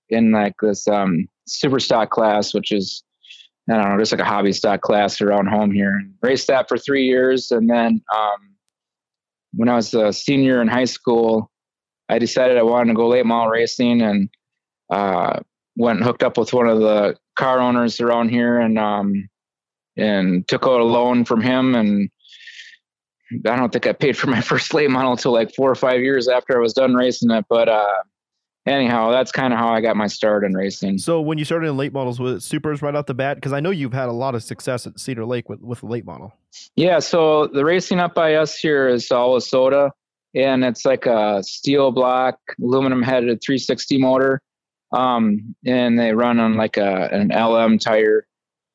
in like this um, super stock class, which is I don't know, just like a hobby stock class around home here, and raced that for three years. And then um, when I was a senior in high school, I decided I wanted to go late model racing, and uh, went and hooked up with one of the car owners around here, and um, and took out a loan from him and I don't think I paid for my first late model until like four or five years after I was done racing it. But uh, anyhow, that's kind of how I got my start in racing.
So when you started in late models, with supers right off the bat? Because I know you've had a lot of success at Cedar Lake with with the late model.
Yeah. So the racing up by us here is all WISSOTA, and it's like a steel block, aluminum headed 360 motor, um, and they run on like a an LM tire.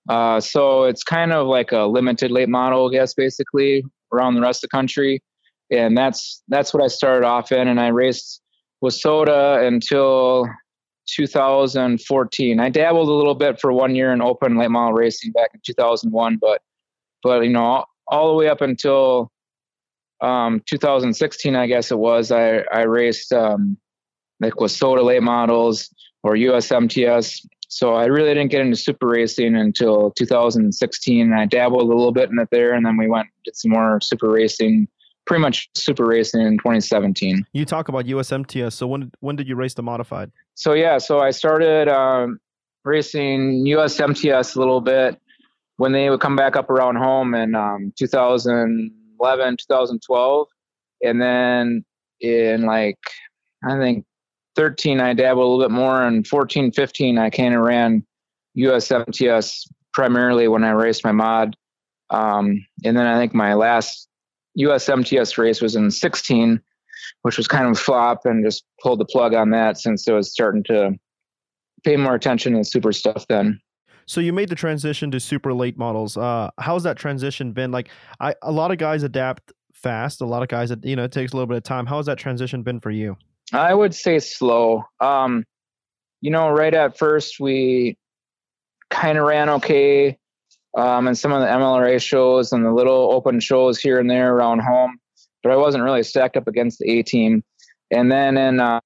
Uh, so it's kind of like a limited late model, I guess, basically around the rest of the country. And that's that's what I started off in, and I raced WISSOTA until 2014. I dabbled a little bit for one year in open late model racing back in 2001, but but you know all, all the way up until um, 2016, I guess it was, I I raced um, like WISSOTA late models or USMTS so I really didn't get into super racing until 2016. I dabbled a little bit in it there, and then we went did some more super racing, pretty much super racing in 2017.
You talk about USMTS. So when when did you race the modified?
So yeah, so I started um, racing USMTS a little bit when they would come back up around home in um, 2011, 2012, and then in like I think 13, I dabbled a little bit more. And 14, 15, I kind of ran USMTS primarily when I raced my mod. Um, and then I think my last USMTS race was in 16, which was kind of a flop and just pulled the plug on that since it was starting to pay more attention to the super stuff then.
So you made the transition to super late models. Uh, how's that transition been? Like, I a lot of guys adapt fast. A lot of guys, you know, it takes a little bit of time. How has that transition been for you?
I would say slow. Um, you know, right at first we kind of ran okay um, in some of the MLRA shows and the little open shows here and there around home, but I wasn't really stacked up against the A team. And then in um,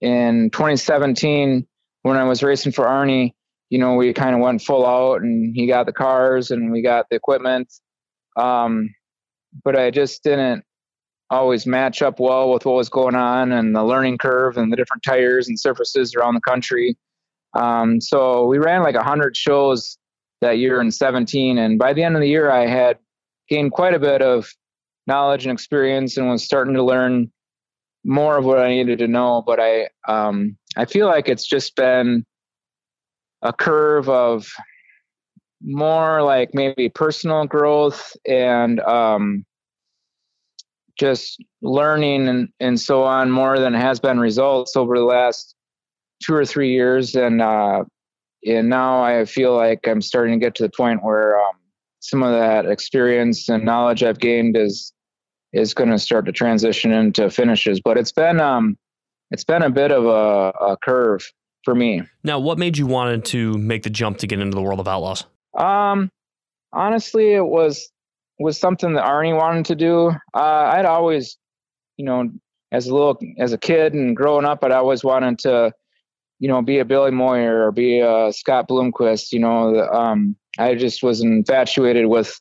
in 2017, when I was racing for Arnie, you know, we kind of went full out, and he got the cars and we got the equipment. Um, but I just didn't always match up well with what was going on and the learning curve and the different tires and surfaces around the country. Um, so we ran like 100 shows that year in 17. And by the end of the year, I had gained quite a bit of knowledge and experience and was starting to learn more of what I needed to know. But I, um, I feel like it's just been a curve of more like maybe personal growth and um, just learning and, and so on more than has been results over the last two or three years and uh, and now I feel like I'm starting to get to the point where um, some of that experience and knowledge I've gained is is going to start to transition into finishes. But it's been um, it's been a bit of a, a, curve for me.
Now, what made you wanted to make the jump to get into the world of outlaws?
Um, honestly, it was was something that Arnie wanted to do. Uh, I'd always, you know, as a little as a kid and growing up, I'd always wanted to, you know, be a Billy Moyer or be a Scott Bloomquist. You know, um, I just was infatuated with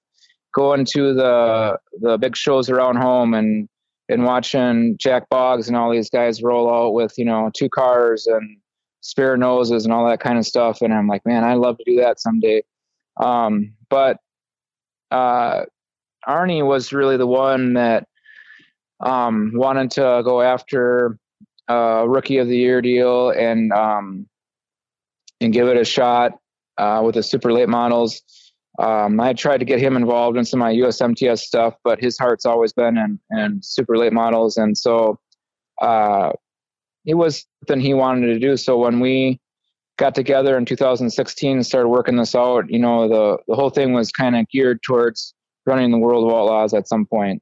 going to the the big shows around home and and watching Jack Boggs and all these guys roll out with you know two cars and spare noses and all that kind of stuff. And I'm like, man, I'd love to do that someday. Um, but uh, Arnie was really the one that um, wanted to go after a rookie of the year deal and um, and give it a shot uh, with the super late models. um, I tried to get him involved in some of my USMTS stuff, but his heart's always been in, in super late models. And so uh, it was something he wanted to do. So when we got together in 2016 and started working this out, you know, the, the whole thing was kind of geared towards running the World of Outlaws at some point,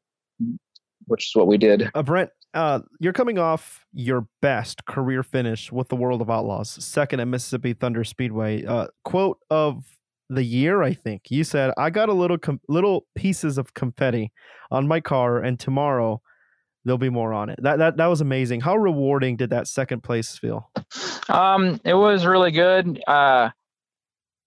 which is what we did.
Uh, Brent, uh, you're coming off your best career finish with the World of Outlaws, second at Mississippi Thunder Speedway. Uh, quote of the year, I think you said, "I got a little com- little pieces of confetti on my car, and tomorrow there'll be more on it." That that that was amazing. How rewarding did that second place feel?
Um, it was really good. Uh,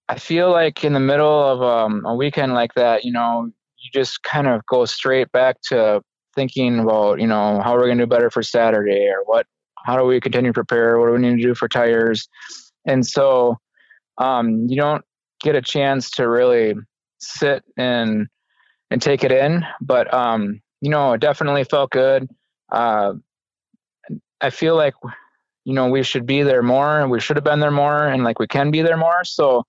I feel like in the middle of um, a weekend like that, you know, you just kind of go straight back to thinking about, you know, how are we going to do better for Saturday or what, how do we continue to prepare? What do we need to do for tires? And so, um, you don't get a chance to really sit and, and take it in, but, um, you know, it definitely felt good. Uh, I feel like, you know, we should be there more and we should have been there more and like we can be there more. So,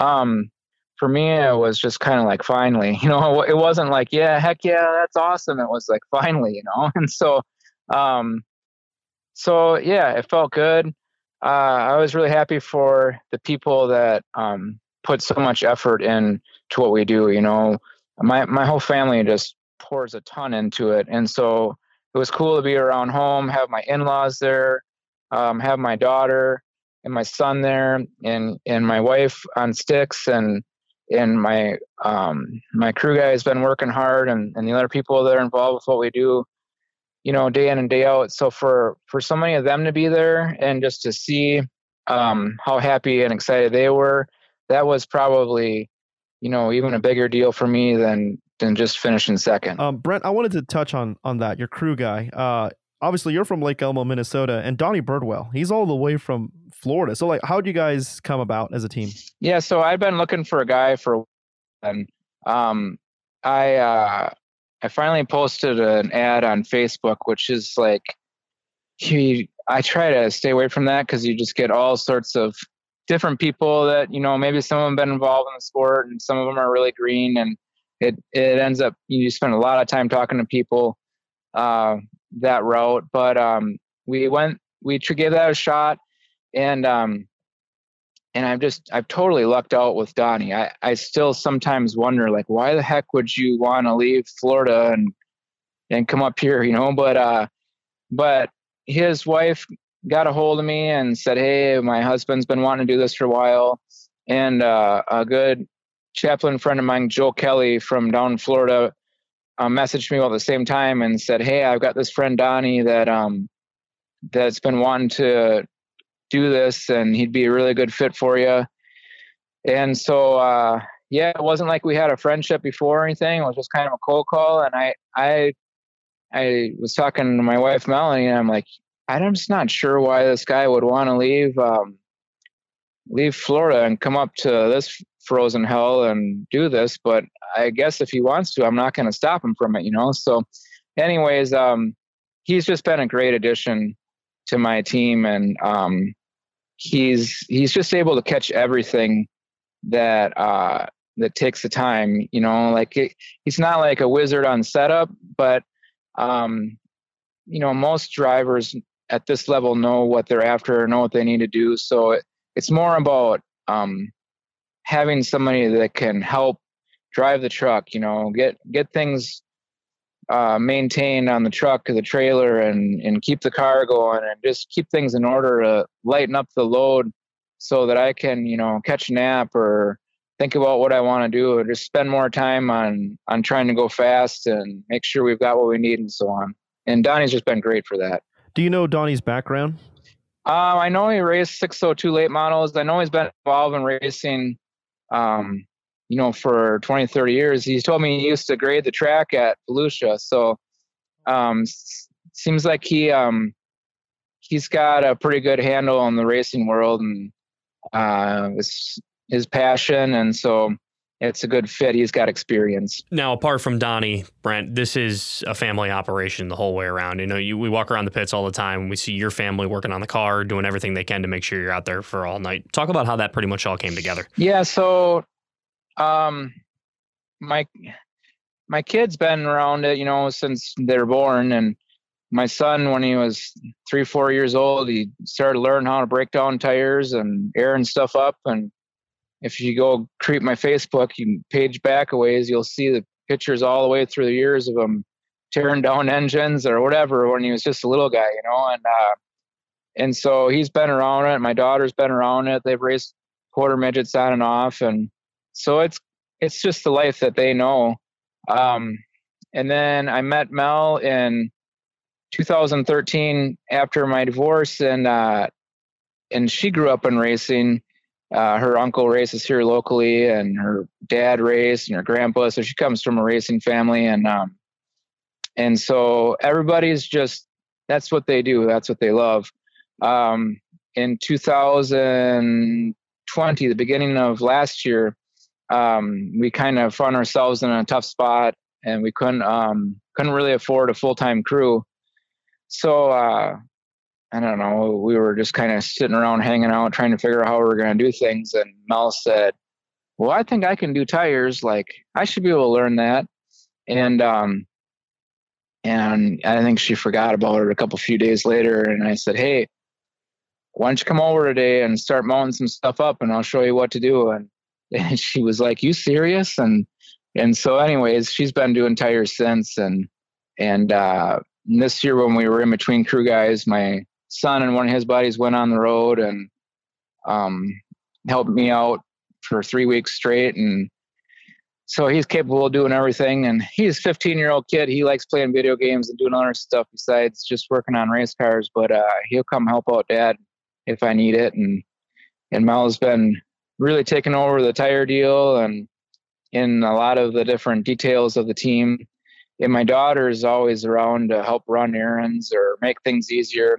um, for me, it was just kind of like finally, you know, it wasn't like, yeah, heck yeah, that's awesome. It was like finally, you know, and so, um, so yeah, it felt good. Uh, I was really happy for the people that um, put so much effort in to what we do. You know, my my whole family just pours a ton into it, and so it was cool to be around home, have my in-laws there, um, have my daughter and my son there, and and my wife on sticks, and and my um, my crew guy has been working hard, and and the other people that are involved with what we do, you know, day in and day out. So for for so many of them to be there and just to see um, how happy and excited they were, that was probably, you know, even a bigger deal for me than than just finishing second.
Um, Brent, I wanted to touch on on that. Your crew guy. Uh, obviously, you're from Lake Elmo, Minnesota, and Donnie Birdwell. He's all the way from Florida. So, like, how would you guys come about as a team?
Yeah, so I've been looking for a guy for, and um, I uh, I finally posted an ad on Facebook, which is like, he. I try to stay away from that because you just get all sorts of different people that you know maybe some of them been involved in the sport and some of them are really green and it it ends up you spend a lot of time talking to people uh, that route but um, we went we gave that a shot and um and I've just I've totally lucked out with Donnie. I I still sometimes wonder like why the heck would you want to leave Florida and and come up here, you know? But uh but his wife got a hold of me and said, "Hey, my husband's been wanting to do this for a while." And uh, a good chaplain friend of mine, Joel Kelly from down Florida, uh, messaged me all at the same time and said, "Hey, I've got this friend Donnie that um that's been wanting to do this and he'd be a really good fit for you. And so, uh, yeah, it wasn't like we had a friendship before or anything. It was just kind of a cold call. And I, I, I was talking to my wife Melanie, and I'm like, I'm just not sure why this guy would want to leave, um, leave Florida and come up to this frozen hell and do this. But I guess if he wants to, I'm not going to stop him from it, you know. So, anyways, um, he's just been a great addition to my team, and um, he's he's just able to catch everything that uh, that takes the time. You know, like it, he's not like a wizard on setup, but um, you know, most drivers at this level know what they're after, know what they need to do. So it, it's more about um, having somebody that can help drive the truck. You know, get get things uh, maintained on the truck or the trailer and, and keep the car going and just keep things in order to lighten up the load so that I can, you know, catch a nap or think about what I want to do or just spend more time on, on trying to go fast and make sure we've got what we need and so on. And Donnie's just been great for that.
Do you know Donnie's background?
Um, I know he raced 602 late models. I know he's been involved in racing um, you know, for 20, 30 years. He told me he used to grade the track at Volusia. So, um, seems like he, um, he's got a pretty good handle on the racing world and, uh, his, his passion. And so it's a good fit. He's got experience.
Now, apart from Donnie, Brent, this is a family operation the whole way around. You know, you, we walk around the pits all the time. We see your family working on the car, doing everything they can to make sure you're out there for all night. Talk about how that pretty much all came together.
Yeah. So Um, my my kid's been around it, you know, since they're born, and my son, when he was three, four years old, he started learning how to break down tires and airing stuff up. And if you go creep my Facebook, you page back a ways, you'll see the pictures all the way through the years of him tearing down engines or whatever when he was just a little guy, you know. And uh, and so he's been around it. My daughter's been around it. They've raced quarter midgets on and off, and so it's it's just the life that they know. Um, and then I met Mel in 2013 after my divorce, and uh, and she grew up in racing. Uh, her uncle races here locally, and her dad raced, and her grandpa. So she comes from a racing family, and um, and so everybody's just that's what they do. That's what they love. Um, in 2020, the beginning of last year, um, we kind of found ourselves in a tough spot, and we couldn't um, couldn't really afford a full time crew. So uh, I don't know. We were just kind of sitting around, hanging out, trying to figure out how we were going to do things. And Mel said, "Well, I think I can do tires. Like I should be able to learn that." And um, and I think she forgot about it a couple few days later. And I said, "Hey, why don't you come over today and start mounting some stuff up, and I'll show you what to do." And and she was like, "You serious?" And and so, anyways, she's been doing tires since. And and uh, this year, when we were in between crew guys, my son and one of his buddies went on the road and um, helped me out for three weeks straight. And so he's capable of doing everything. And he's a 15 year old kid. He likes playing video games and doing other stuff besides just working on race cars. But uh, he'll come help out dad if I need it. And and Mel's been really taking over the tire deal and in a lot of the different details of the team. And my daughter is always around to help run errands or make things easier.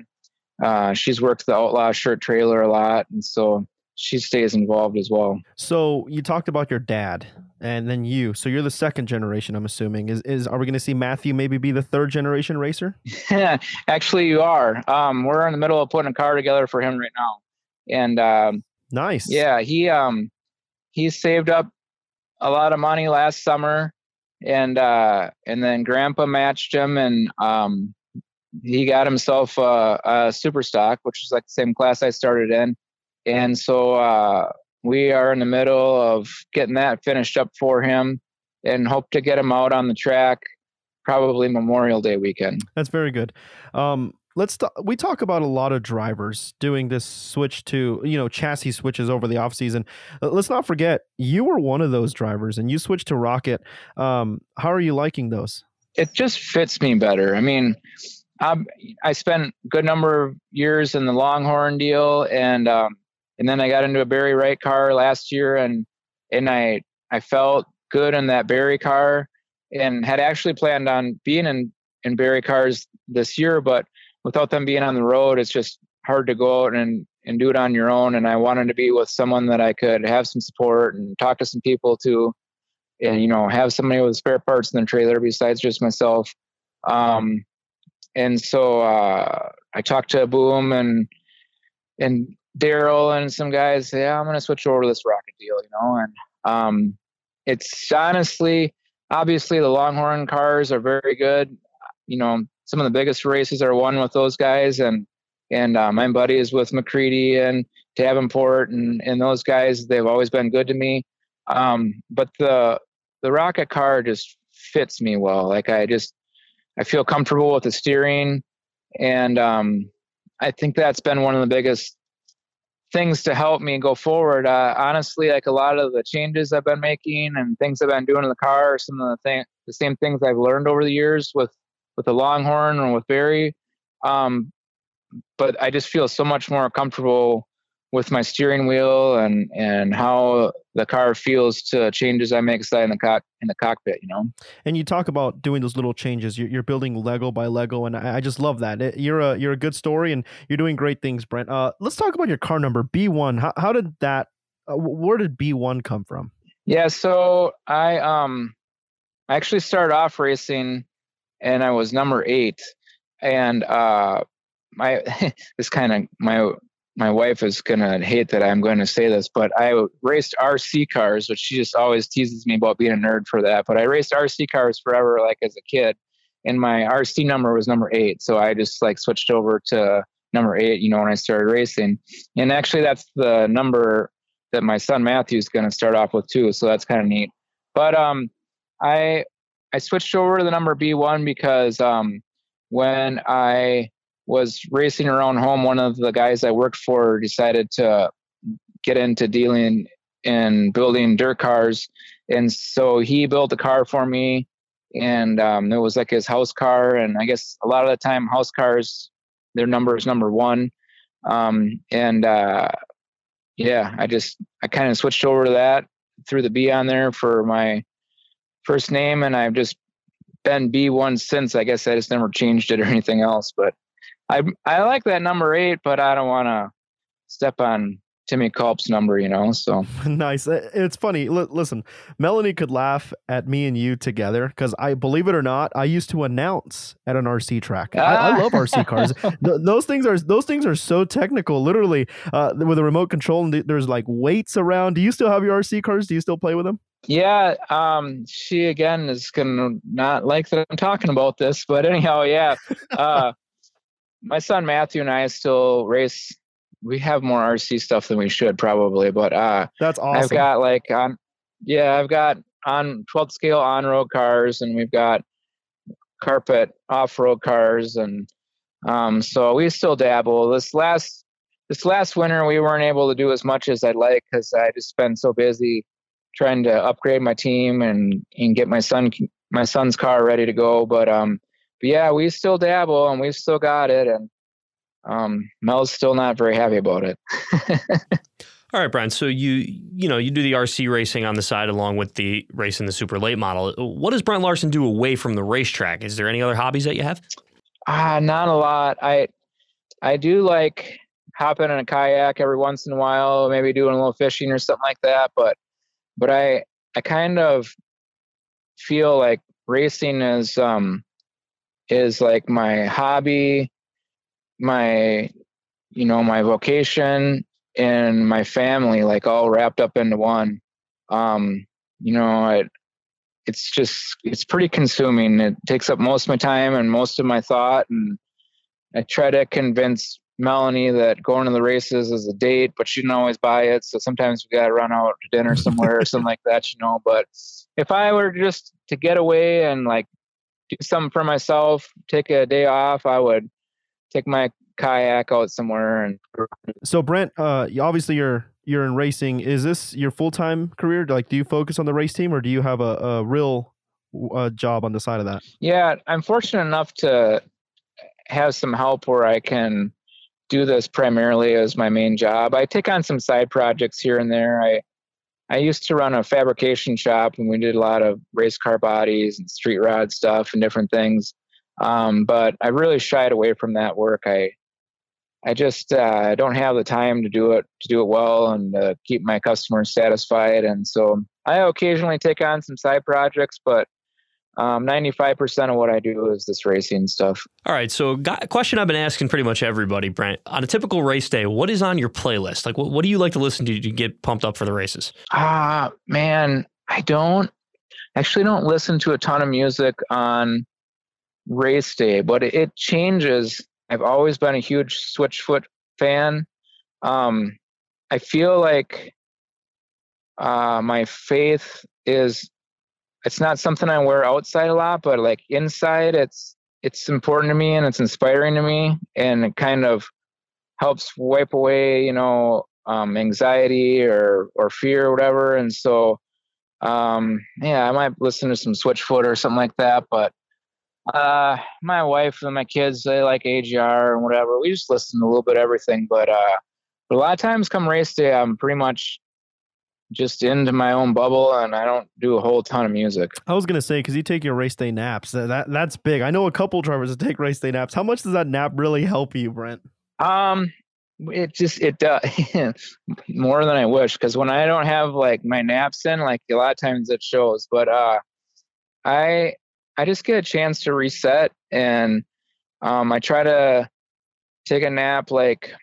Uh, she's worked the Outlaw Shirt trailer a lot, and so she stays involved as well.
So you talked about your dad, and then you. So you're the second generation, I'm assuming. Is is are we going to see Matthew maybe be the third generation racer?
Yeah, actually, you are. Um, we're in the middle of putting a car together for him right now, and um,
nice.
Yeah, he um he saved up a lot of money last summer, and uh, and then Grandpa matched him, and um, he got himself a, a super stock, which is like the same class I started in, and so uh, we are in the middle of getting that finished up for him, and hope to get him out on the track probably Memorial Day weekend.
That's very good. Um, let's we talk about a lot of drivers doing this switch to you know chassis switches over the off season uh, let's not forget you were one of those drivers and you switched to rocket. Um, how are you liking those?
It just fits me better. I mean I'm, i spent a good number of years in the longhorn deal and um, and then i got into a barry wright car last year and and i i felt good in that barry car and had actually planned on being in in barry cars this year but without them being on the road, it's just hard to go out and, and do it on your own. And I wanted to be with someone that I could have some support and talk to some people to, and, you know, have somebody with spare parts in the trailer besides just myself. Um, and so uh, I talked to Boom and, and Daryl and some guys, yeah, I'm to switch over to this rocket deal, you know, and um, it's honestly, obviously the Longhorn cars are very good. You know, some of the biggest races are won with those guys, and and uh, my buddy is with McCreadie and Davenport, and and those guys they've always been good to me. Um, but the the rocket car just fits me well. Like I just I feel comfortable with the steering, and um, I think that's been one of the biggest things to help me go forward. Uh, honestly, like a lot of the changes I've been making and things I've been doing in the car, some of the thing, the same things I've learned over the years with with the Longhorn and with Barry. Um, but I just feel so much more comfortable with my steering wheel and and how the car feels to changes I make inside in the cock in the cockpit, you know.
And you talk about doing those little changes. You're, you're building Lego by Lego, and I, I just love that. It, you're a you're a good story, and you're doing great things, Brent. Uh, let's talk about your car number B one. How how did that? Uh, where did B one come from?
Yeah, so I um I actually started off racing and I was number eight. And uh, my this kind of my my wife is gonna hate that I'm going to say this, but I raced RC cars, which she just always teases me about being a nerd for that. But I raced RC cars forever, like as a kid, and my RC number was number eight, so I just like switched over to number eight. You know, when I started racing, and actually that's the number that my son Matthew's going to start off with too. So that's kind of neat. But um, I I switched over to the number B1 because um, when I was racing around home, one of the guys I worked for decided to get into dealing in building dirt cars. And so he built a car for me. And um, it was like his house car. And I guess a lot of the time, house cars, their number is number one. Um, and uh, yeah, I just, I kind of switched over to that, threw the B on there for my first name. And I've just been B1 since. I guess I just never changed it or anything else. But I I like that number eight, but I don't want to step on Timmy Culp's number, you know. So
nice. It's funny. L- listen, Melanie could laugh at me and you together because I believe it or not, I used to announce at an RC track. Ah. I, I, love RC cars. Th- those things are those things are so technical. Literally, uh, with a remote control, and th- there's like weights around. Do you still have your RC cars? Do you still play with them?
Yeah, um, she again is gonna not like that I'm talking about this, but anyhow, yeah. Uh, my son Matthew and I still race. We have more RC stuff than we should probably, but uh,
that's awesome.
I've got like on, yeah, I've got on 12th scale on road cars, and we've got carpet off road cars, and um, so we still dabble. This last this last winter, we weren't able to do as much as I'd like because I just been so busy trying to upgrade my team and and get my son my son's car ready to go. But um, but yeah, we still dabble and we've still got it. And um, Mel's still not very happy about it.
All right, Brian. So you you know you do the RC racing on the side along with the racing the super late model. What does Brent Larson do away from the racetrack? Is there any other hobbies that you have?
Ah, uh, not a lot. I I do like hopping in a kayak every once in a while, maybe doing a little fishing or something like that. But but I I kind of feel like racing is um is like my hobby, my you know my vocation and my family like all wrapped up into one. Um, you know, it, it's just it's pretty consuming. It takes up most of my time and most of my thought, and I try to convince Melanie that going to the races is a date, but she didn't always buy it. So sometimes we got to run out to dinner somewhere or something like that, you know. But if I were just to get away and like do something for myself, take a day off, I would take my kayak out somewhere. And
so, Brent, uh, obviously you're you're in racing. Is this your full time career? Like, do you focus on the race team, or do you have a, a real uh, job on the side of that?
Yeah, I'm fortunate enough to have some help where I can do this primarily as my main job. I take on some side projects here and there. I I used to run a fabrication shop and we did a lot of race car bodies and street rod stuff and different things. Um, but I really shied away from that work. I I just uh, don't have the time to do it to do it well and uh, keep my customers satisfied. And so I occasionally take on some side projects, but um, 95% of what I do is this racing stuff.
All right. So, got, question I've been asking pretty much everybody, Brent. On a typical race day, what is on your playlist? Like, what, what do you like to listen to to get pumped up for the races?
Ah, uh, man, I don't actually don't listen to a ton of music on race day, but it, it changes. I've always been a huge Switchfoot fan. Um, I feel like uh, my faith is it's not something I wear outside a lot, but like inside, it's it's important to me and it's inspiring to me, and it kind of helps wipe away, you know, um, anxiety or or fear or whatever. And so, um, yeah, I might listen to some Switchfoot or something like that. But uh, my wife and my kids they like AJR and whatever. We just listen to a little bit of everything. But uh, but a lot of times, come race day, I'm pretty much just into my own bubble and I don't do a whole ton of music.
I was gonna say because you take your race day naps, that that's big. I know a couple drivers that take race day naps. How much does that nap really help you, Brent?
Um, it just it does more than I wish because when I don't have like my naps in, like a lot of times it shows. But uh, I I just get a chance to reset and um, I try to take a nap like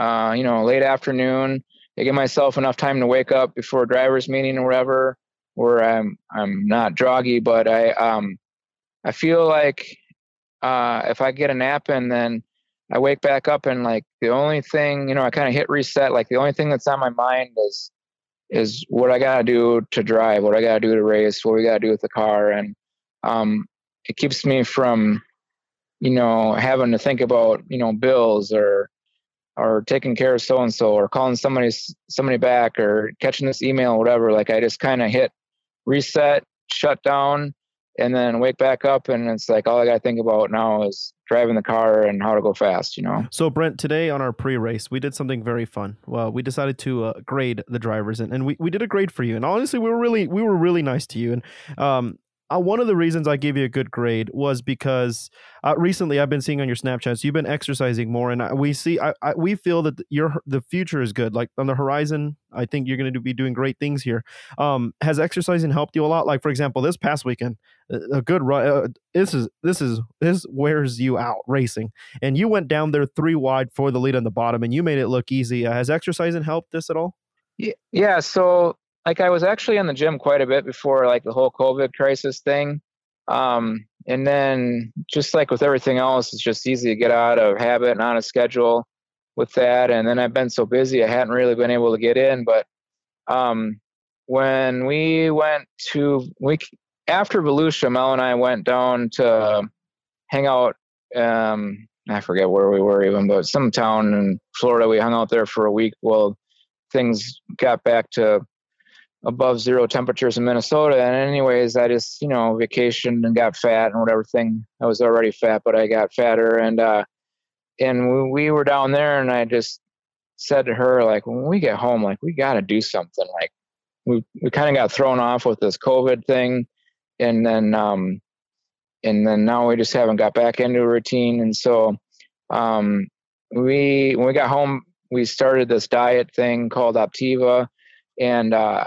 uh, you know, late afternoon. I give myself enough time to wake up before a driver's meeting or whatever, where I'm I'm not droggy, but I um I feel like uh, if I get a nap and then I wake back up and like the only thing, you know, I kind of hit reset. Like the only thing that's on my mind is is what I gotta do to drive, what I gotta do to race, what we gotta do with the car, and um, it keeps me from, you know, having to think about you know bills or or taking care of so and so or calling somebody somebody back or catching this email, whatever. Like I just kind of hit reset, shut down, and then wake back up, and it's like all I got to think about now is driving the car and how to go fast. You know.
So Brent, today on our pre-race, we did something very fun. Well, we decided to uh, grade the drivers, and, and we, we did a grade for you. And honestly, we were really we were really nice to you. And um, uh, one of the reasons I gave you a good grade was because uh, recently I've been seeing on your Snapchats you've been exercising more, and I, we see I, I, we feel that your the future is good. Like on the horizon, I think you're going to be doing great things here. Um, has exercising helped you a lot? Like for example, this past weekend, a good run. Uh, this is this is this wears you out racing, and you went down there three wide for the lead on the bottom, and you made it look easy. Uh, has exercising helped this at all?
Yeah. So like I was actually in the gym quite a bit before like the whole COVID crisis thing. Um, and then just like with everything else, it's just easy to get out of habit and on a schedule with that. And then I've been so busy, I hadn't really been able to get in. But um, when we went to we after Volusia, Mel and I went down to hang out. Um, I forget where we were even, but some town in Florida. We hung out there for a week. Well, things got back to above zero temperatures in Minnesota. And anyways, I just, you know, vacationed and got fat and whatever thing. I was already fat, but I got fatter. And, uh, and we were down there and I just said to her, like, when we get home, like, we got to do something. Like, we, we kind of got thrown off with this COVID thing. And then, um, and then now we just haven't got back into a routine. And so, um, we, when we got home, we started this diet thing called Optavia. And, uh,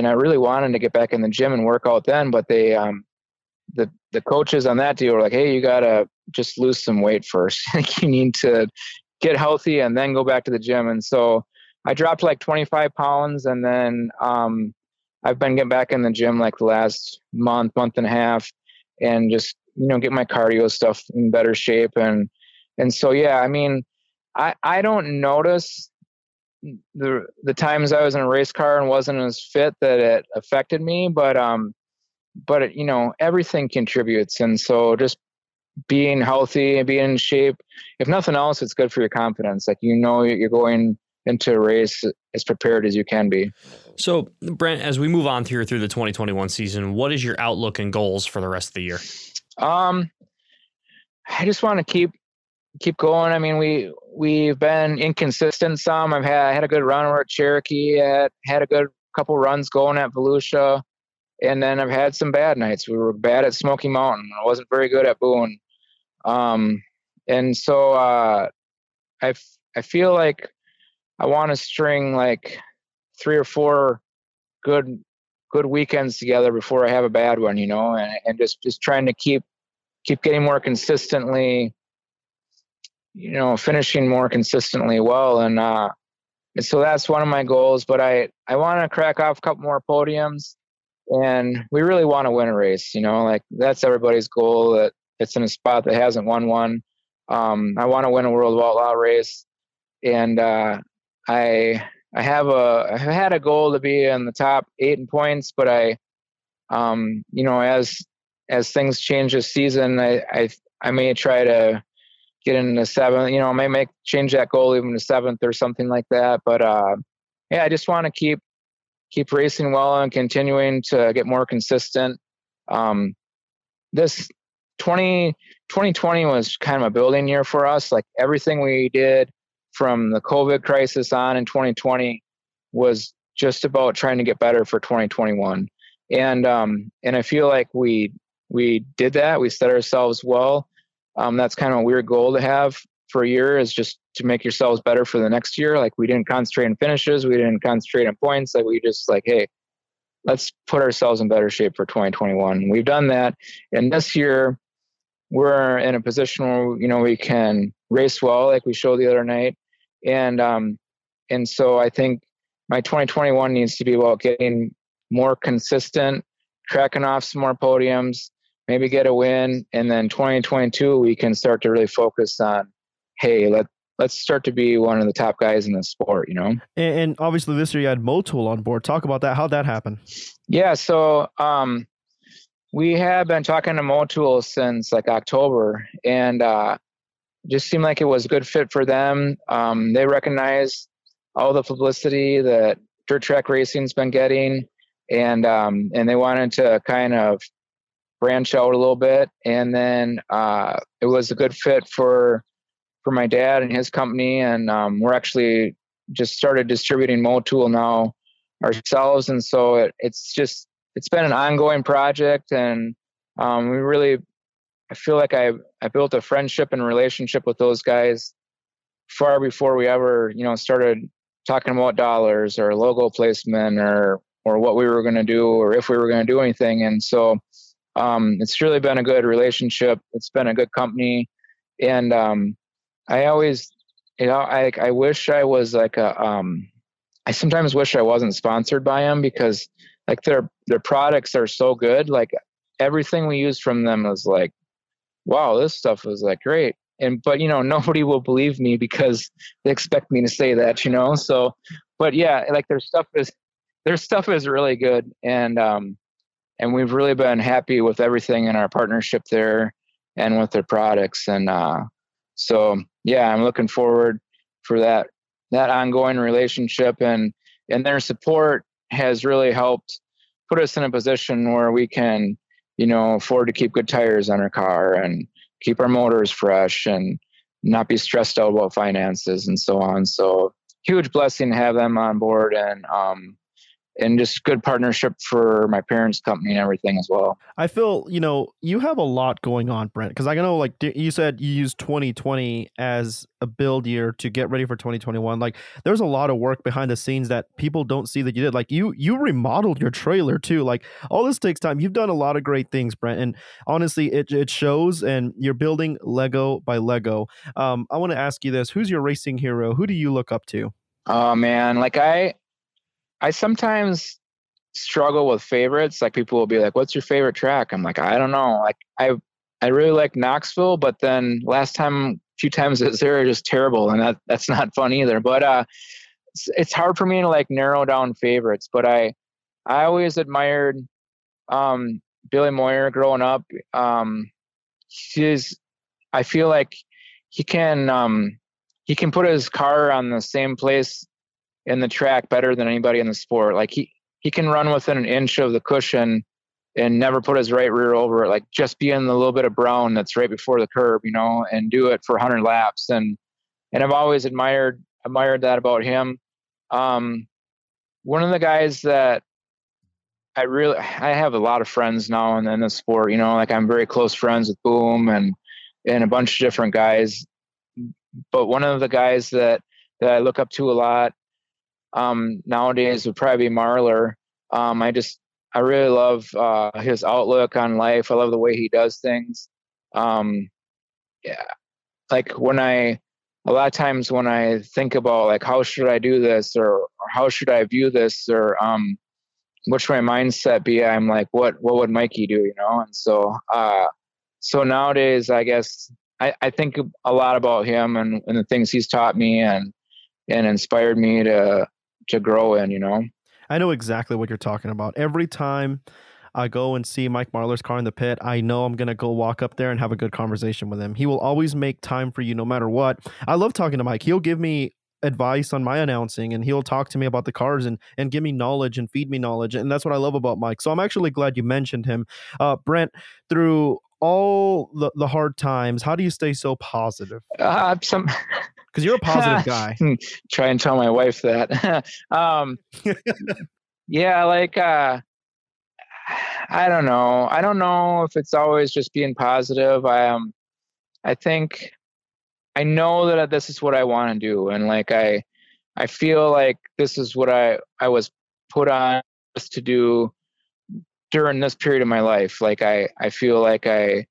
and I really wanted to get back in the gym and work out then, but they um the the coaches on that deal were like, hey, you gotta just lose some weight first. you need to get healthy and then go back to the gym. And so I dropped like 25 pounds, and then um, I've been getting back in the gym like the last month, month and a half, and just you know get my cardio stuff in better shape. And and so yeah, I mean, I I don't notice the the times I was in a race car and wasn't as fit that it affected me, but um, but it, you know everything contributes, and so just being healthy and being in shape, if nothing else, it's good for your confidence. Like you know you're going into a race as prepared as you can be.
So, Brent, as we move on here through the 2021 season, what is your outlook and goals for the rest of the year?
Um, I just want to keep keep going. I mean, we we've been inconsistent some. I've had I had a good run at Cherokee, had had a good couple runs going at Volusia, and then I've had some bad nights. We were bad at Smoky Mountain. I wasn't very good at Boone, um, and so uh, I I feel like I want to string like three or four good good weekends together before I have a bad one, you know, and, and just just trying to keep keep getting more consistently you know, finishing more consistently well. And, uh, so that's one of my goals, but I, I want to crack off a couple more podiums and we really want to win a race, you know, like that's everybody's goal that it's in a spot that hasn't won one. Um, I want to win a world outlaw race and, uh, I, I have a, I had a goal to be in the top eight in points, but I, um, you know, as, as things change this season, I, I, I may try to get into seventh. You know, may make change that goal even to seventh or something like that. But uh, yeah, I just want to keep keep racing well and continuing to get more consistent. Um, this 20, 2020 was kind of a building year for us. Like everything we did from the COVID crisis on in 2020 was just about trying to get better for 2021. And um, and I feel like we we did that. We set ourselves well um, that's kind of a weird goal to have for a year is just to make yourselves better for the next year. Like we didn't concentrate on finishes, we didn't concentrate on points. Like we just like, hey, let's put ourselves in better shape for 2021. We've done that, and this year we're in a position where you know we can race well, like we showed the other night, and um, and so I think my 2021 needs to be about getting more consistent, tracking off some more podiums, maybe get a win, and then 2022 we can start to really focus on, hey, let let's start to be one of the top guys in the sport, you know.
And, and obviously this year you had Motul on board. Talk about that. How'd that happen?
Yeah, so um, we have been talking to Motul since like October, and uh, just seemed like it was a good fit for them. Um, they recognize all the publicity that dirt track racing's been getting, and um, and they wanted to kind of branch out a little bit. And then uh, it was a good fit for for my dad and his company, and um, we're actually just started distributing Motul now ourselves, and so it, it's just it's been an ongoing project, and um, we really I feel like I I built a friendship and relationship with those guys far before we ever you know started talking about dollars or logo placement or or what we were going to do or if we were going to do anything. And so um, it's really been a good relationship. It's been a good company. And um, i always you know i i wish i was like a um, i sometimes wish i wasn't sponsored by them because like their their products are so good. Like everything we use from them is like wow this stuff is like great. And but you know nobody will believe me because they expect me to say that you know? So but yeah like their stuff is their stuff is really good. And um and we've really been happy with everything in our partnership there and with their products. And uh so yeah i'm looking forward for that that ongoing relationship. And and their support has really helped put us in a position where we can you know afford to keep good tires on our car and keep our motors fresh and not be stressed out about finances and so on. So huge blessing to have them on board. And um, and just good partnership for my parents' company and everything as well.
I feel, you know, you have a lot going on, Brent, because I know, like you said, you use 2020 as a build year to get ready for 2021. Like, there's a lot of work behind the scenes that people don't see that you did. Like, you you remodeled your trailer too. Like, all this takes time. You've done a lot of great things, Brent, and honestly, it it shows. And you're building Lego by Lego. Um, I want to ask you this: Who's your racing hero? Who do you look up to?
Oh man, like I I sometimes struggle with favorites. Like people will be like, "What's your favorite track?" I'm like, I don't know. Like I I really like Knoxville, but then last time, few times it's there just terrible, and that that's not fun either. But uh, it's, it's hard for me to like narrow down favorites. But I I always admired um, Billy Moyer growing up. Um, he's I feel like he can um, he can put his car on the same place in the track better than anybody in the sport. Like he he can run within an inch of the cushion and never put his right rear over it. Like just be in the little bit of brown that's right before the curb, you know, and do it for 100 laps. And and I've always admired admired that about him. Um, one of the guys that I really I have a lot of friends now in, in the sport. You know, like I'm very close friends with Boom and and a bunch of different guys. But one of the guys that that I look up to a lot um, nowadays would probably be Marlar. Um, I just I really love uh, his outlook on life. I love the way he does things. Um, yeah, like when I a lot of times when I think about like how should I do this or, or how should I view this or um, what should my mindset be? I'm like, what what would Mikey do? You know, and so uh, so nowadays I guess I, I think a lot about him and, and the things he's taught me and and inspired me to to grow in, you know.
I know exactly what you're talking about. Every time I go and see Mike Marlar's car in the pit, I know I'm gonna go walk up there and have a good conversation with him. He will always make time for you no matter what. I love talking to Mike. He'll give me advice on my announcing and he'll talk to me about the cars and and give me knowledge and feed me knowledge and that's what I love about Mike. So I'm actually glad you mentioned him. Uh, Brent, through all the, the hard times, how do you stay so positive?
Uh, some
because you're a positive guy.
Try and tell my wife that. um, yeah, like uh, I don't know. I don't know if it's always just being positive. I um, I think I know that this is what I want to do, and like I, I feel like this is what I I was put on to do during this period of my life. Like I I feel like I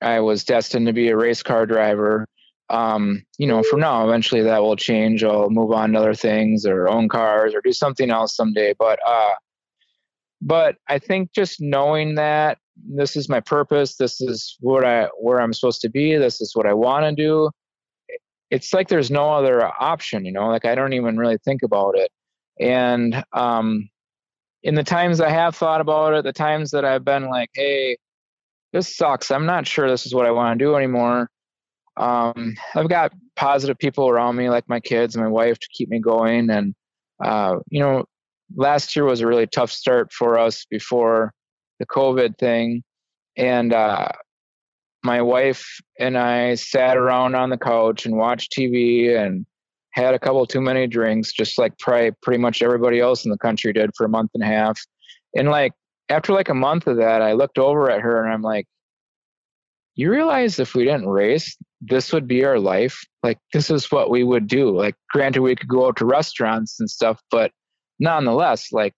I was destined to be a race car driver um, you know, for now, eventually that will change. I'll move on to other things or own cars or do something else someday. But, uh, but I think just knowing that this is my purpose, this is what I, where I'm supposed to be, this is what I want to do. It's like there's no other option, you know, like I don't even really think about it. And, um, in the times I have thought about it, the times that I've been like, hey, this sucks. I'm not sure this is what I want to do anymore. Um, I've got positive people around me, like my kids, my wife, to keep me going. And uh, you know, last year was a really tough start for us before the COVID thing, and uh, my wife and I sat around on the couch and watched TV and had a couple too many drinks, just like probably pretty much everybody else in the country did for a month and a half. And like after like a month of that, I looked over at her and I'm like, you realize if we didn't race, this would be our life. Like this is what we would do. Like granted, we could go out to restaurants and stuff, but nonetheless, like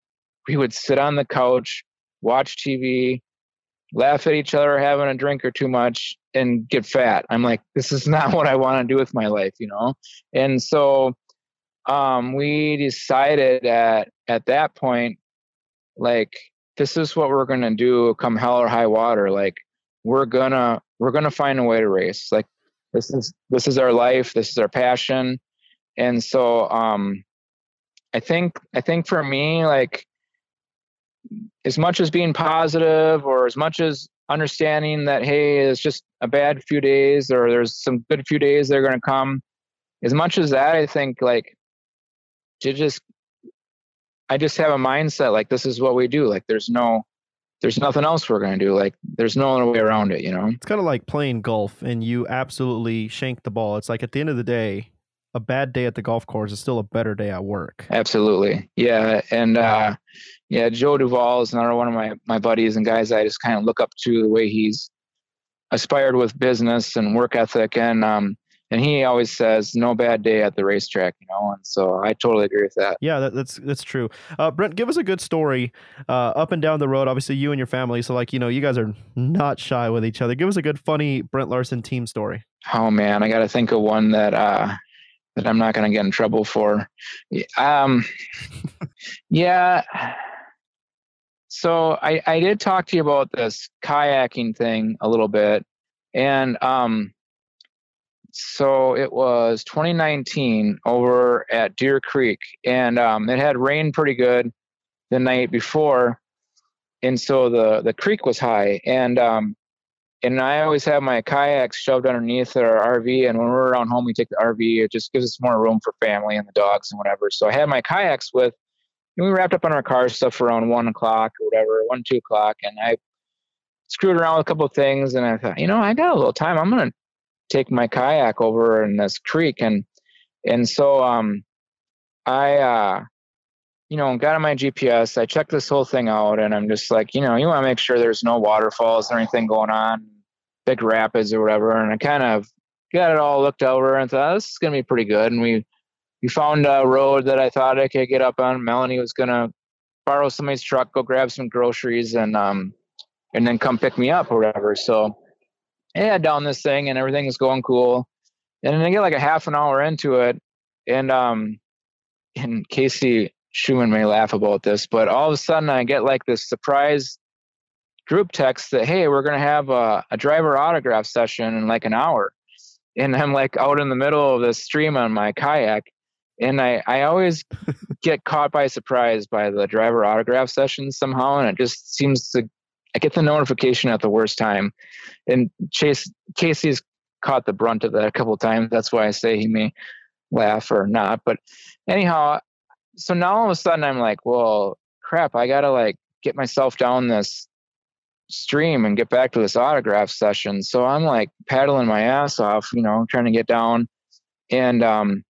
we would sit on the couch, watch TV, laugh at each other having a drink or too much, and get fat. I'm like, this is not what I want to do with my life, you know? And so um, we decided at at that point, like, this is what we're gonna do come hell or high water. Like, we're gonna we're gonna find a way to race. Like, this is this is our life, this is our passion. And so um I think I think for me, like as much as being positive or as much as understanding that hey it's just a bad few days or there's some good few days that are going to come as much as that i think like to just i just have a mindset like this is what we do like there's no there's nothing else we're going to do like there's no other way around it you know
It's kind of like playing golf and you absolutely shank the ball. It's like at the end of the day, a bad day at the golf course is still a better day at work.
Absolutely. Yeah. And uh yeah, Joe Duvall is another one of my my buddies and guys I just kind of look up to the way he's aspired with business and work ethic and um and he always says no bad day at the racetrack, you know, and so I totally agree with that.
Yeah, that, that's that's true. Uh, Brent, give us a good story uh, up and down the road. Obviously, you and your family. So, like, you know, you guys are not shy with each other. Give us a good, funny Brent Larson team story.
Oh man, I got to think of one that uh that I'm not going to get in trouble for. Um yeah. So I I did talk to you about this kayaking thing a little bit and um so it was 2019 over at Deer Creek and um it had rained pretty good the night before and so the the creek was high and um and I always have my kayaks shoved underneath our RV. And when we're around home, we take the RV. It just gives us more room for family and the dogs and whatever. So I had my kayaks with, and we wrapped up on our car stuff around one o'clock or whatever, one, two o'clock. And I screwed around with a couple of things. And I thought, you know, I got a little time. I'm to take my kayak over in this creek. And, and so, um, I, uh, you know, got on my GPS. I checked this whole thing out, and I'm just like, you know, you want to make sure there's no waterfalls or anything going on, big rapids or whatever. And I kind of got it all looked over and thought this is gonna be pretty good. And we we found a road that I thought I could get up on. Melanie was gonna borrow somebody's truck, go grab some groceries, and um, and then come pick me up or whatever. So I had down this thing, and everything was going cool. And then I get like a half an hour into it, and um, and Casey Schumann may laugh about this, but all of a sudden I get like this surprise group text that, hey, we're to have a, a driver autograph session in like an hour. And I'm like out in the middle of this stream on my kayak. And I, I always get caught by surprise by the driver autograph session somehow. And it just seems to, I get the notification at the worst time. And Chase, Casey's caught the brunt of that a couple of times. That's why I say he may laugh or not. But anyhow, so now all of a sudden I'm like, well, crap, I gotta like get myself down this stream and get back to this autograph session. So I'm like paddling my ass off, you know, trying to get down. And um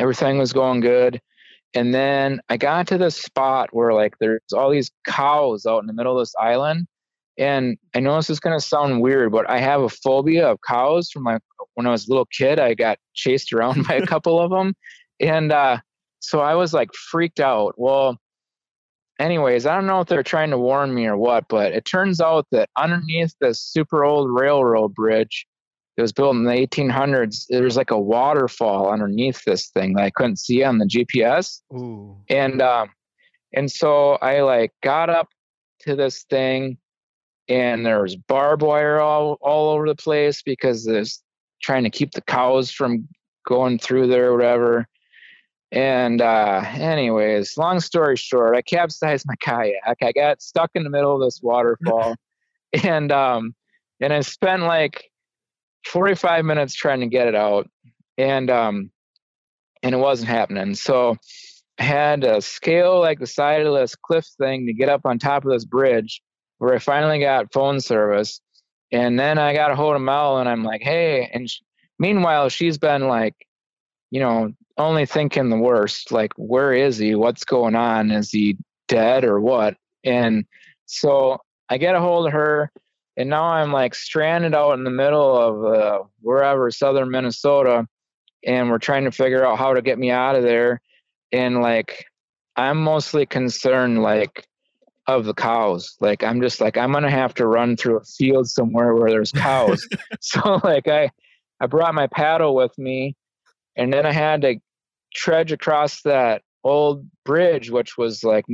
everything was going good. And then I got to this spot where like there's all these cows out in the middle of this island. And I know this is gonna sound weird, but I have a phobia of cows from my when I was a little kid. I got chased around by a couple of them. And uh so I was like freaked out. Well, anyways, I don't know if they're trying to warn me or what, but it turns out that underneath this super old railroad bridge it was built in the 1800s. There was like a waterfall underneath this thing that I couldn't see on the GPS.
Ooh.
And um, and so I like got up to this thing, and there was barbed wire all all over the place because there's trying to keep the cows from going through there or whatever. And uh, anyways, long story short, I capsized my kayak. I got stuck in the middle of this waterfall, and um, and I spent like 45 minutes trying to get it out, and um, and it wasn't happening. So I had to scale like the side of this cliff thing to get up on top of this bridge, where I finally got phone service. And then I got a hold of Mel, and I'm like, "Hey!" And meanwhile, she's been like, you know, only thinking the worst. Like, where is he? What's going on? Is he dead or what? And so I get a hold of her, and now I'm like stranded out in the middle of uh, wherever, southern Minnesota, and we're trying to figure out how to get me out of there. And like, I'm mostly concerned, like, of the cows. Like, I'm just like, I'm gonna have to run through a field somewhere where there's cows. so like, I I brought my paddle with me, and then I had to trudge across that old bridge, which was like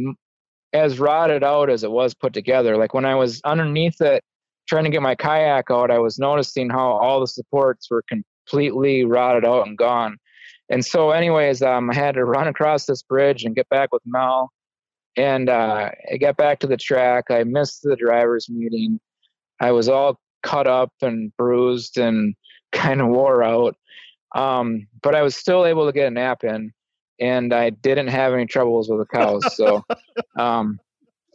as rotted out as it was put together. Like when I was underneath it, trying to get my kayak out, I was noticing how all the supports were completely rotted out and gone. And so, anyways, um, I had to run across this bridge and get back with Mel. And uh, I got back to the track. I missed the driver's meeting. I was all cut up and bruised and kind of wore out. Um, but I was still able to get a nap in, and I didn't have any troubles with the cows. So um,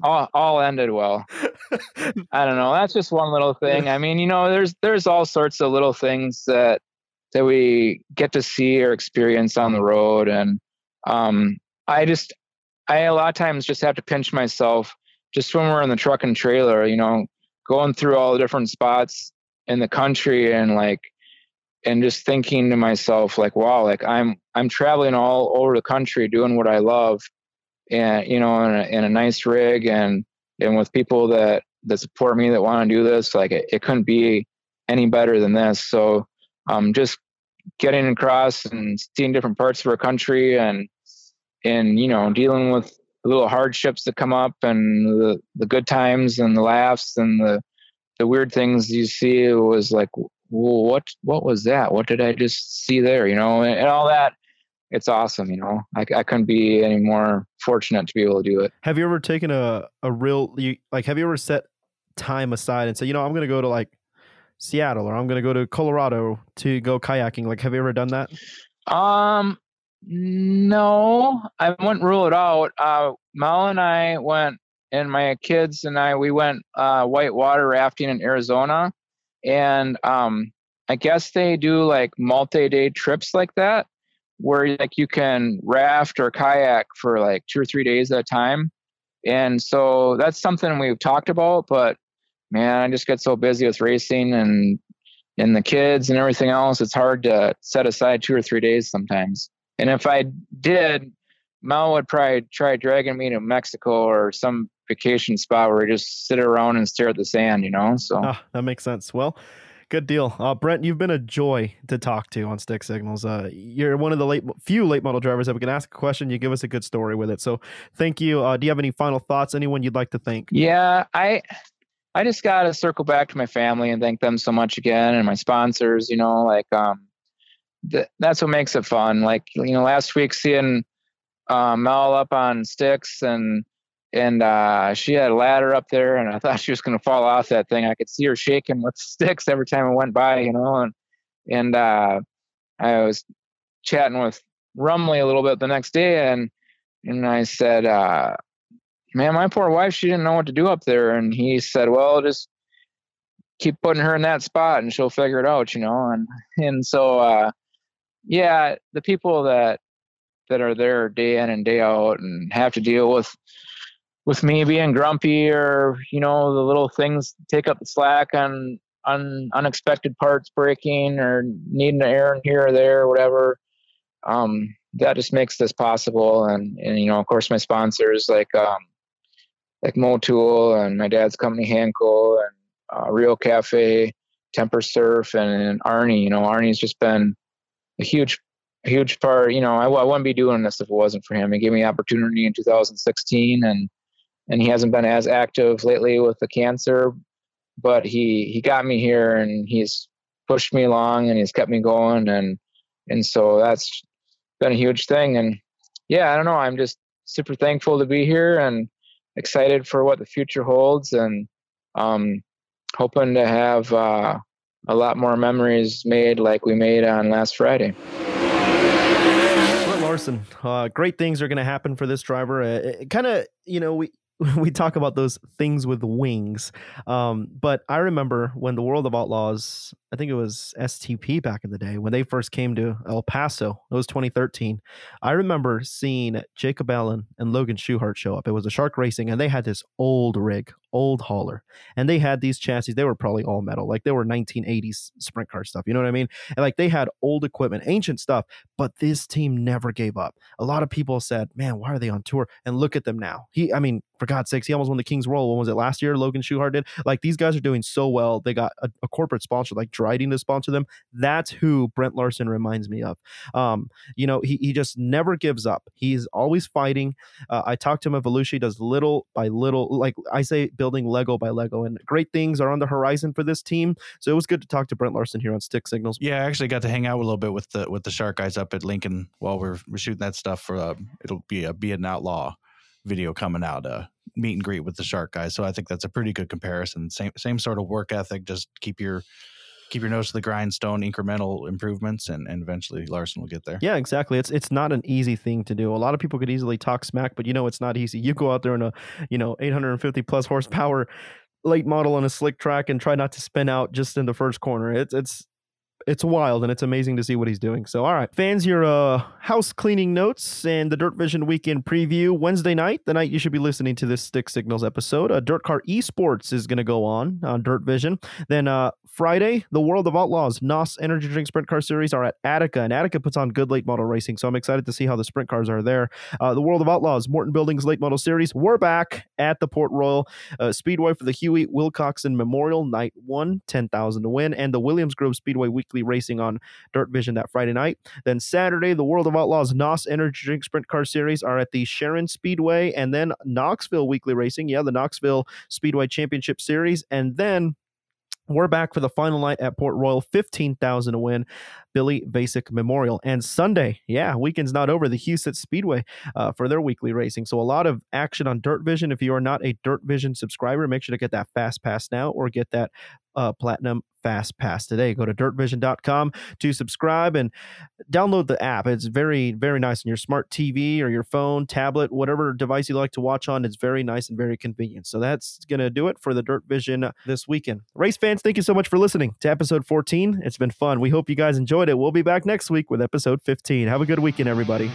all, all ended well. I don't know. That's just one little thing. I mean, you know, there's there's all sorts of little things that that we get to see or experience on the road, and um, I just I a lot of times just have to pinch myself just when we're in the truck and trailer, you know, going through all the different spots in the country and like and just thinking to myself like wow like i'm i'm traveling all over the country doing what i love and you know in a, in a nice rig and and with people that that support me that want to do this like it, it couldn't be any better than this. So um just getting across and seeing different parts of our country and and you know dealing with little hardships that come up and the the good times and the laughs and the the weird things you see was like well, what what was that? What did i just see there? You know and, and all that it's awesome you know I, I couldn't be any more fortunate to be able to do it
Have you ever taken a a real you like? Have you ever set time aside and say, you know, I'm going to go to like Seattle or I'm going to go to Colorado to go kayaking? Like, have you ever done that?
Um, no, I wouldn't rule it out. Uh, Mel and I went, and my kids and I, we went uh, whitewater rafting in Arizona, and um, I guess they do like multi-day trips like that, where like you can raft or kayak for like two or three days at a time, and so that's something we've talked about. But man, I just get so busy with racing and and the kids and everything else. It's hard to set aside two or three days sometimes. And if I did, Mel would probably try dragging me to Mexico or some vacation spot where we just sit around and stare at the sand, you know? So
Ah, that makes sense. Well, good deal. Uh, Brent, you've been a joy to talk to on Stick Signals. Uh, you're one of the late few late model drivers that we can ask a question. You give us a good story with it. So thank you. Uh, do you have any final thoughts? Anyone you'd like to thank?
yeah, I I just gotta circle back to my family and thank them so much again and my sponsors, you know, like um th- that's what makes it fun. Like, you know, last week seeing um Mel up on sticks and and uh, she had a ladder up there, and I thought she was going to fall off that thing. I could see her shaking with sticks every time I went by, you know. And and uh, I was chatting with Rumley a little bit the next day, and and I said, uh, "Man, my poor wife, she didn't know what to do up there." And he said, "Well, just keep putting her in that spot, and she'll figure it out, you know." And and so, uh, yeah, the people that that are there day in and day out and have to deal with with me being grumpy or you know the little things take up the slack on on unexpected parts breaking or needing an errand here or there or whatever um that just makes this possible and and you know of course my sponsors like um like Motul and my dad's company hankel and uh, rio cafe Temper Surf and, and Arnie. You know, Arnie's just been a huge, huge part. You know, I, I wouldn't be doing this if it wasn't for him. He gave me opportunity in 2016, and and he hasn't been as active lately with the cancer, but he he got me here, and he's pushed me along, and he's kept me going, and and so that's been a huge thing. And yeah, I don't know. I'm just super thankful to be here and excited for what the future holds, and um, hoping to have uh, a lot more memories made like we made on last Friday.
Larson, uh, great things are going to happen for this driver. Uh, kind of, you know, we we talk about those things with wings. Um, but I remember when the World of Outlaws, I think it was STP back in the day, when they first came to El Paso, it was 2013. I remember seeing Jacob Allen and Logan Schuchart show up. It was a Shark Racing, and they had this old rig, old hauler, and they had these chassis. They were probably all metal, like they were 1980s sprint car stuff. You know what I mean? And like they had old equipment, ancient stuff, but this team never gave up. A lot of people said, man, why are they on tour? And look at them now. He, I mean, for God's sakes, he almost won the King's Royal. When was it last year? Logan Schuchart did. Like these guys are doing so well. They got a, a corporate sponsor like Drydene to sponsor them. That's who Brent Larson reminds me of. Um, you know, he, he just never gives up. He's always fighting. Uh, I talked to him at Volusia. Does little by little, like I say, building Lego by Lego, and great things are on the horizon for this team. So it was good to talk to Brent Larson here on Stick Signals.
Yeah, I actually got to hang out a little bit with the with the Shark guys up at Lincoln while we're, we're shooting that stuff for. Uh, it'll be a be an outlaw video coming out. Uh, meet and greet with the Shark guys. So I think that's a pretty good comparison. Same same sort of work ethic. Just keep your keep your nose to the grindstone, incremental improvements, and, and eventually Larson will get there.
Yeah, exactly. It's it's not an easy thing to do. A lot of people could easily talk smack, but you know it's not easy. You go out there in a you know 850 plus horsepower late model on a slick track and try not to spin out just in the first corner. It's it's it's wild and it's amazing to see what he's doing. So, all right, fans, your uh, house cleaning notes and the Dirt Vision weekend preview Wednesday night, the night you should be listening to this Stick Signals episode. Uh, Dirt Car Esports is going to go on on Dirt Vision. Then uh, Friday, the World of Outlaws NOS Energy Drink Sprint Car Series are at Attica, and Attica puts on good late model racing. So I'm excited to see how the sprint cars are there. Uh, the World of Outlaws Morton Buildings Late Model Series, we're back at the Port Royal uh, Speedway for the Huey Wilcoxon Memorial Night One, ten thousand to win, and the Williams Grove Speedway Weekly Racing on Dirt Vision that Friday night. Then Saturday, the World of Outlaws NOS Energy Drink Sprint Car Series are at the Sharon Speedway, and then Knoxville Weekly Racing. Yeah, the Knoxville Speedway Championship Series, and then we're back for the final night at Port Royal, 15,000 to win. Billy Basic Memorial. And Sunday, yeah, weekend's not over. The Huset's Speedway uh, for their weekly racing. So a lot of action on Dirt Vision. If you are not a Dirt Vision subscriber, make sure to get that Fast Pass now or get that uh, Platinum Fast Pass today. Go to dirtvision.com to subscribe and download the app. It's very, very nice on your smart TV or your phone, tablet, whatever device you like to watch on. It's very nice and very convenient. So that's going to do it for the Dirt Vision this weekend. Race fans, thank you so much for listening to episode 14. It's been fun. We hope you guys enjoyed it. We'll be back next week with episode 15. Have a good weekend, everybody.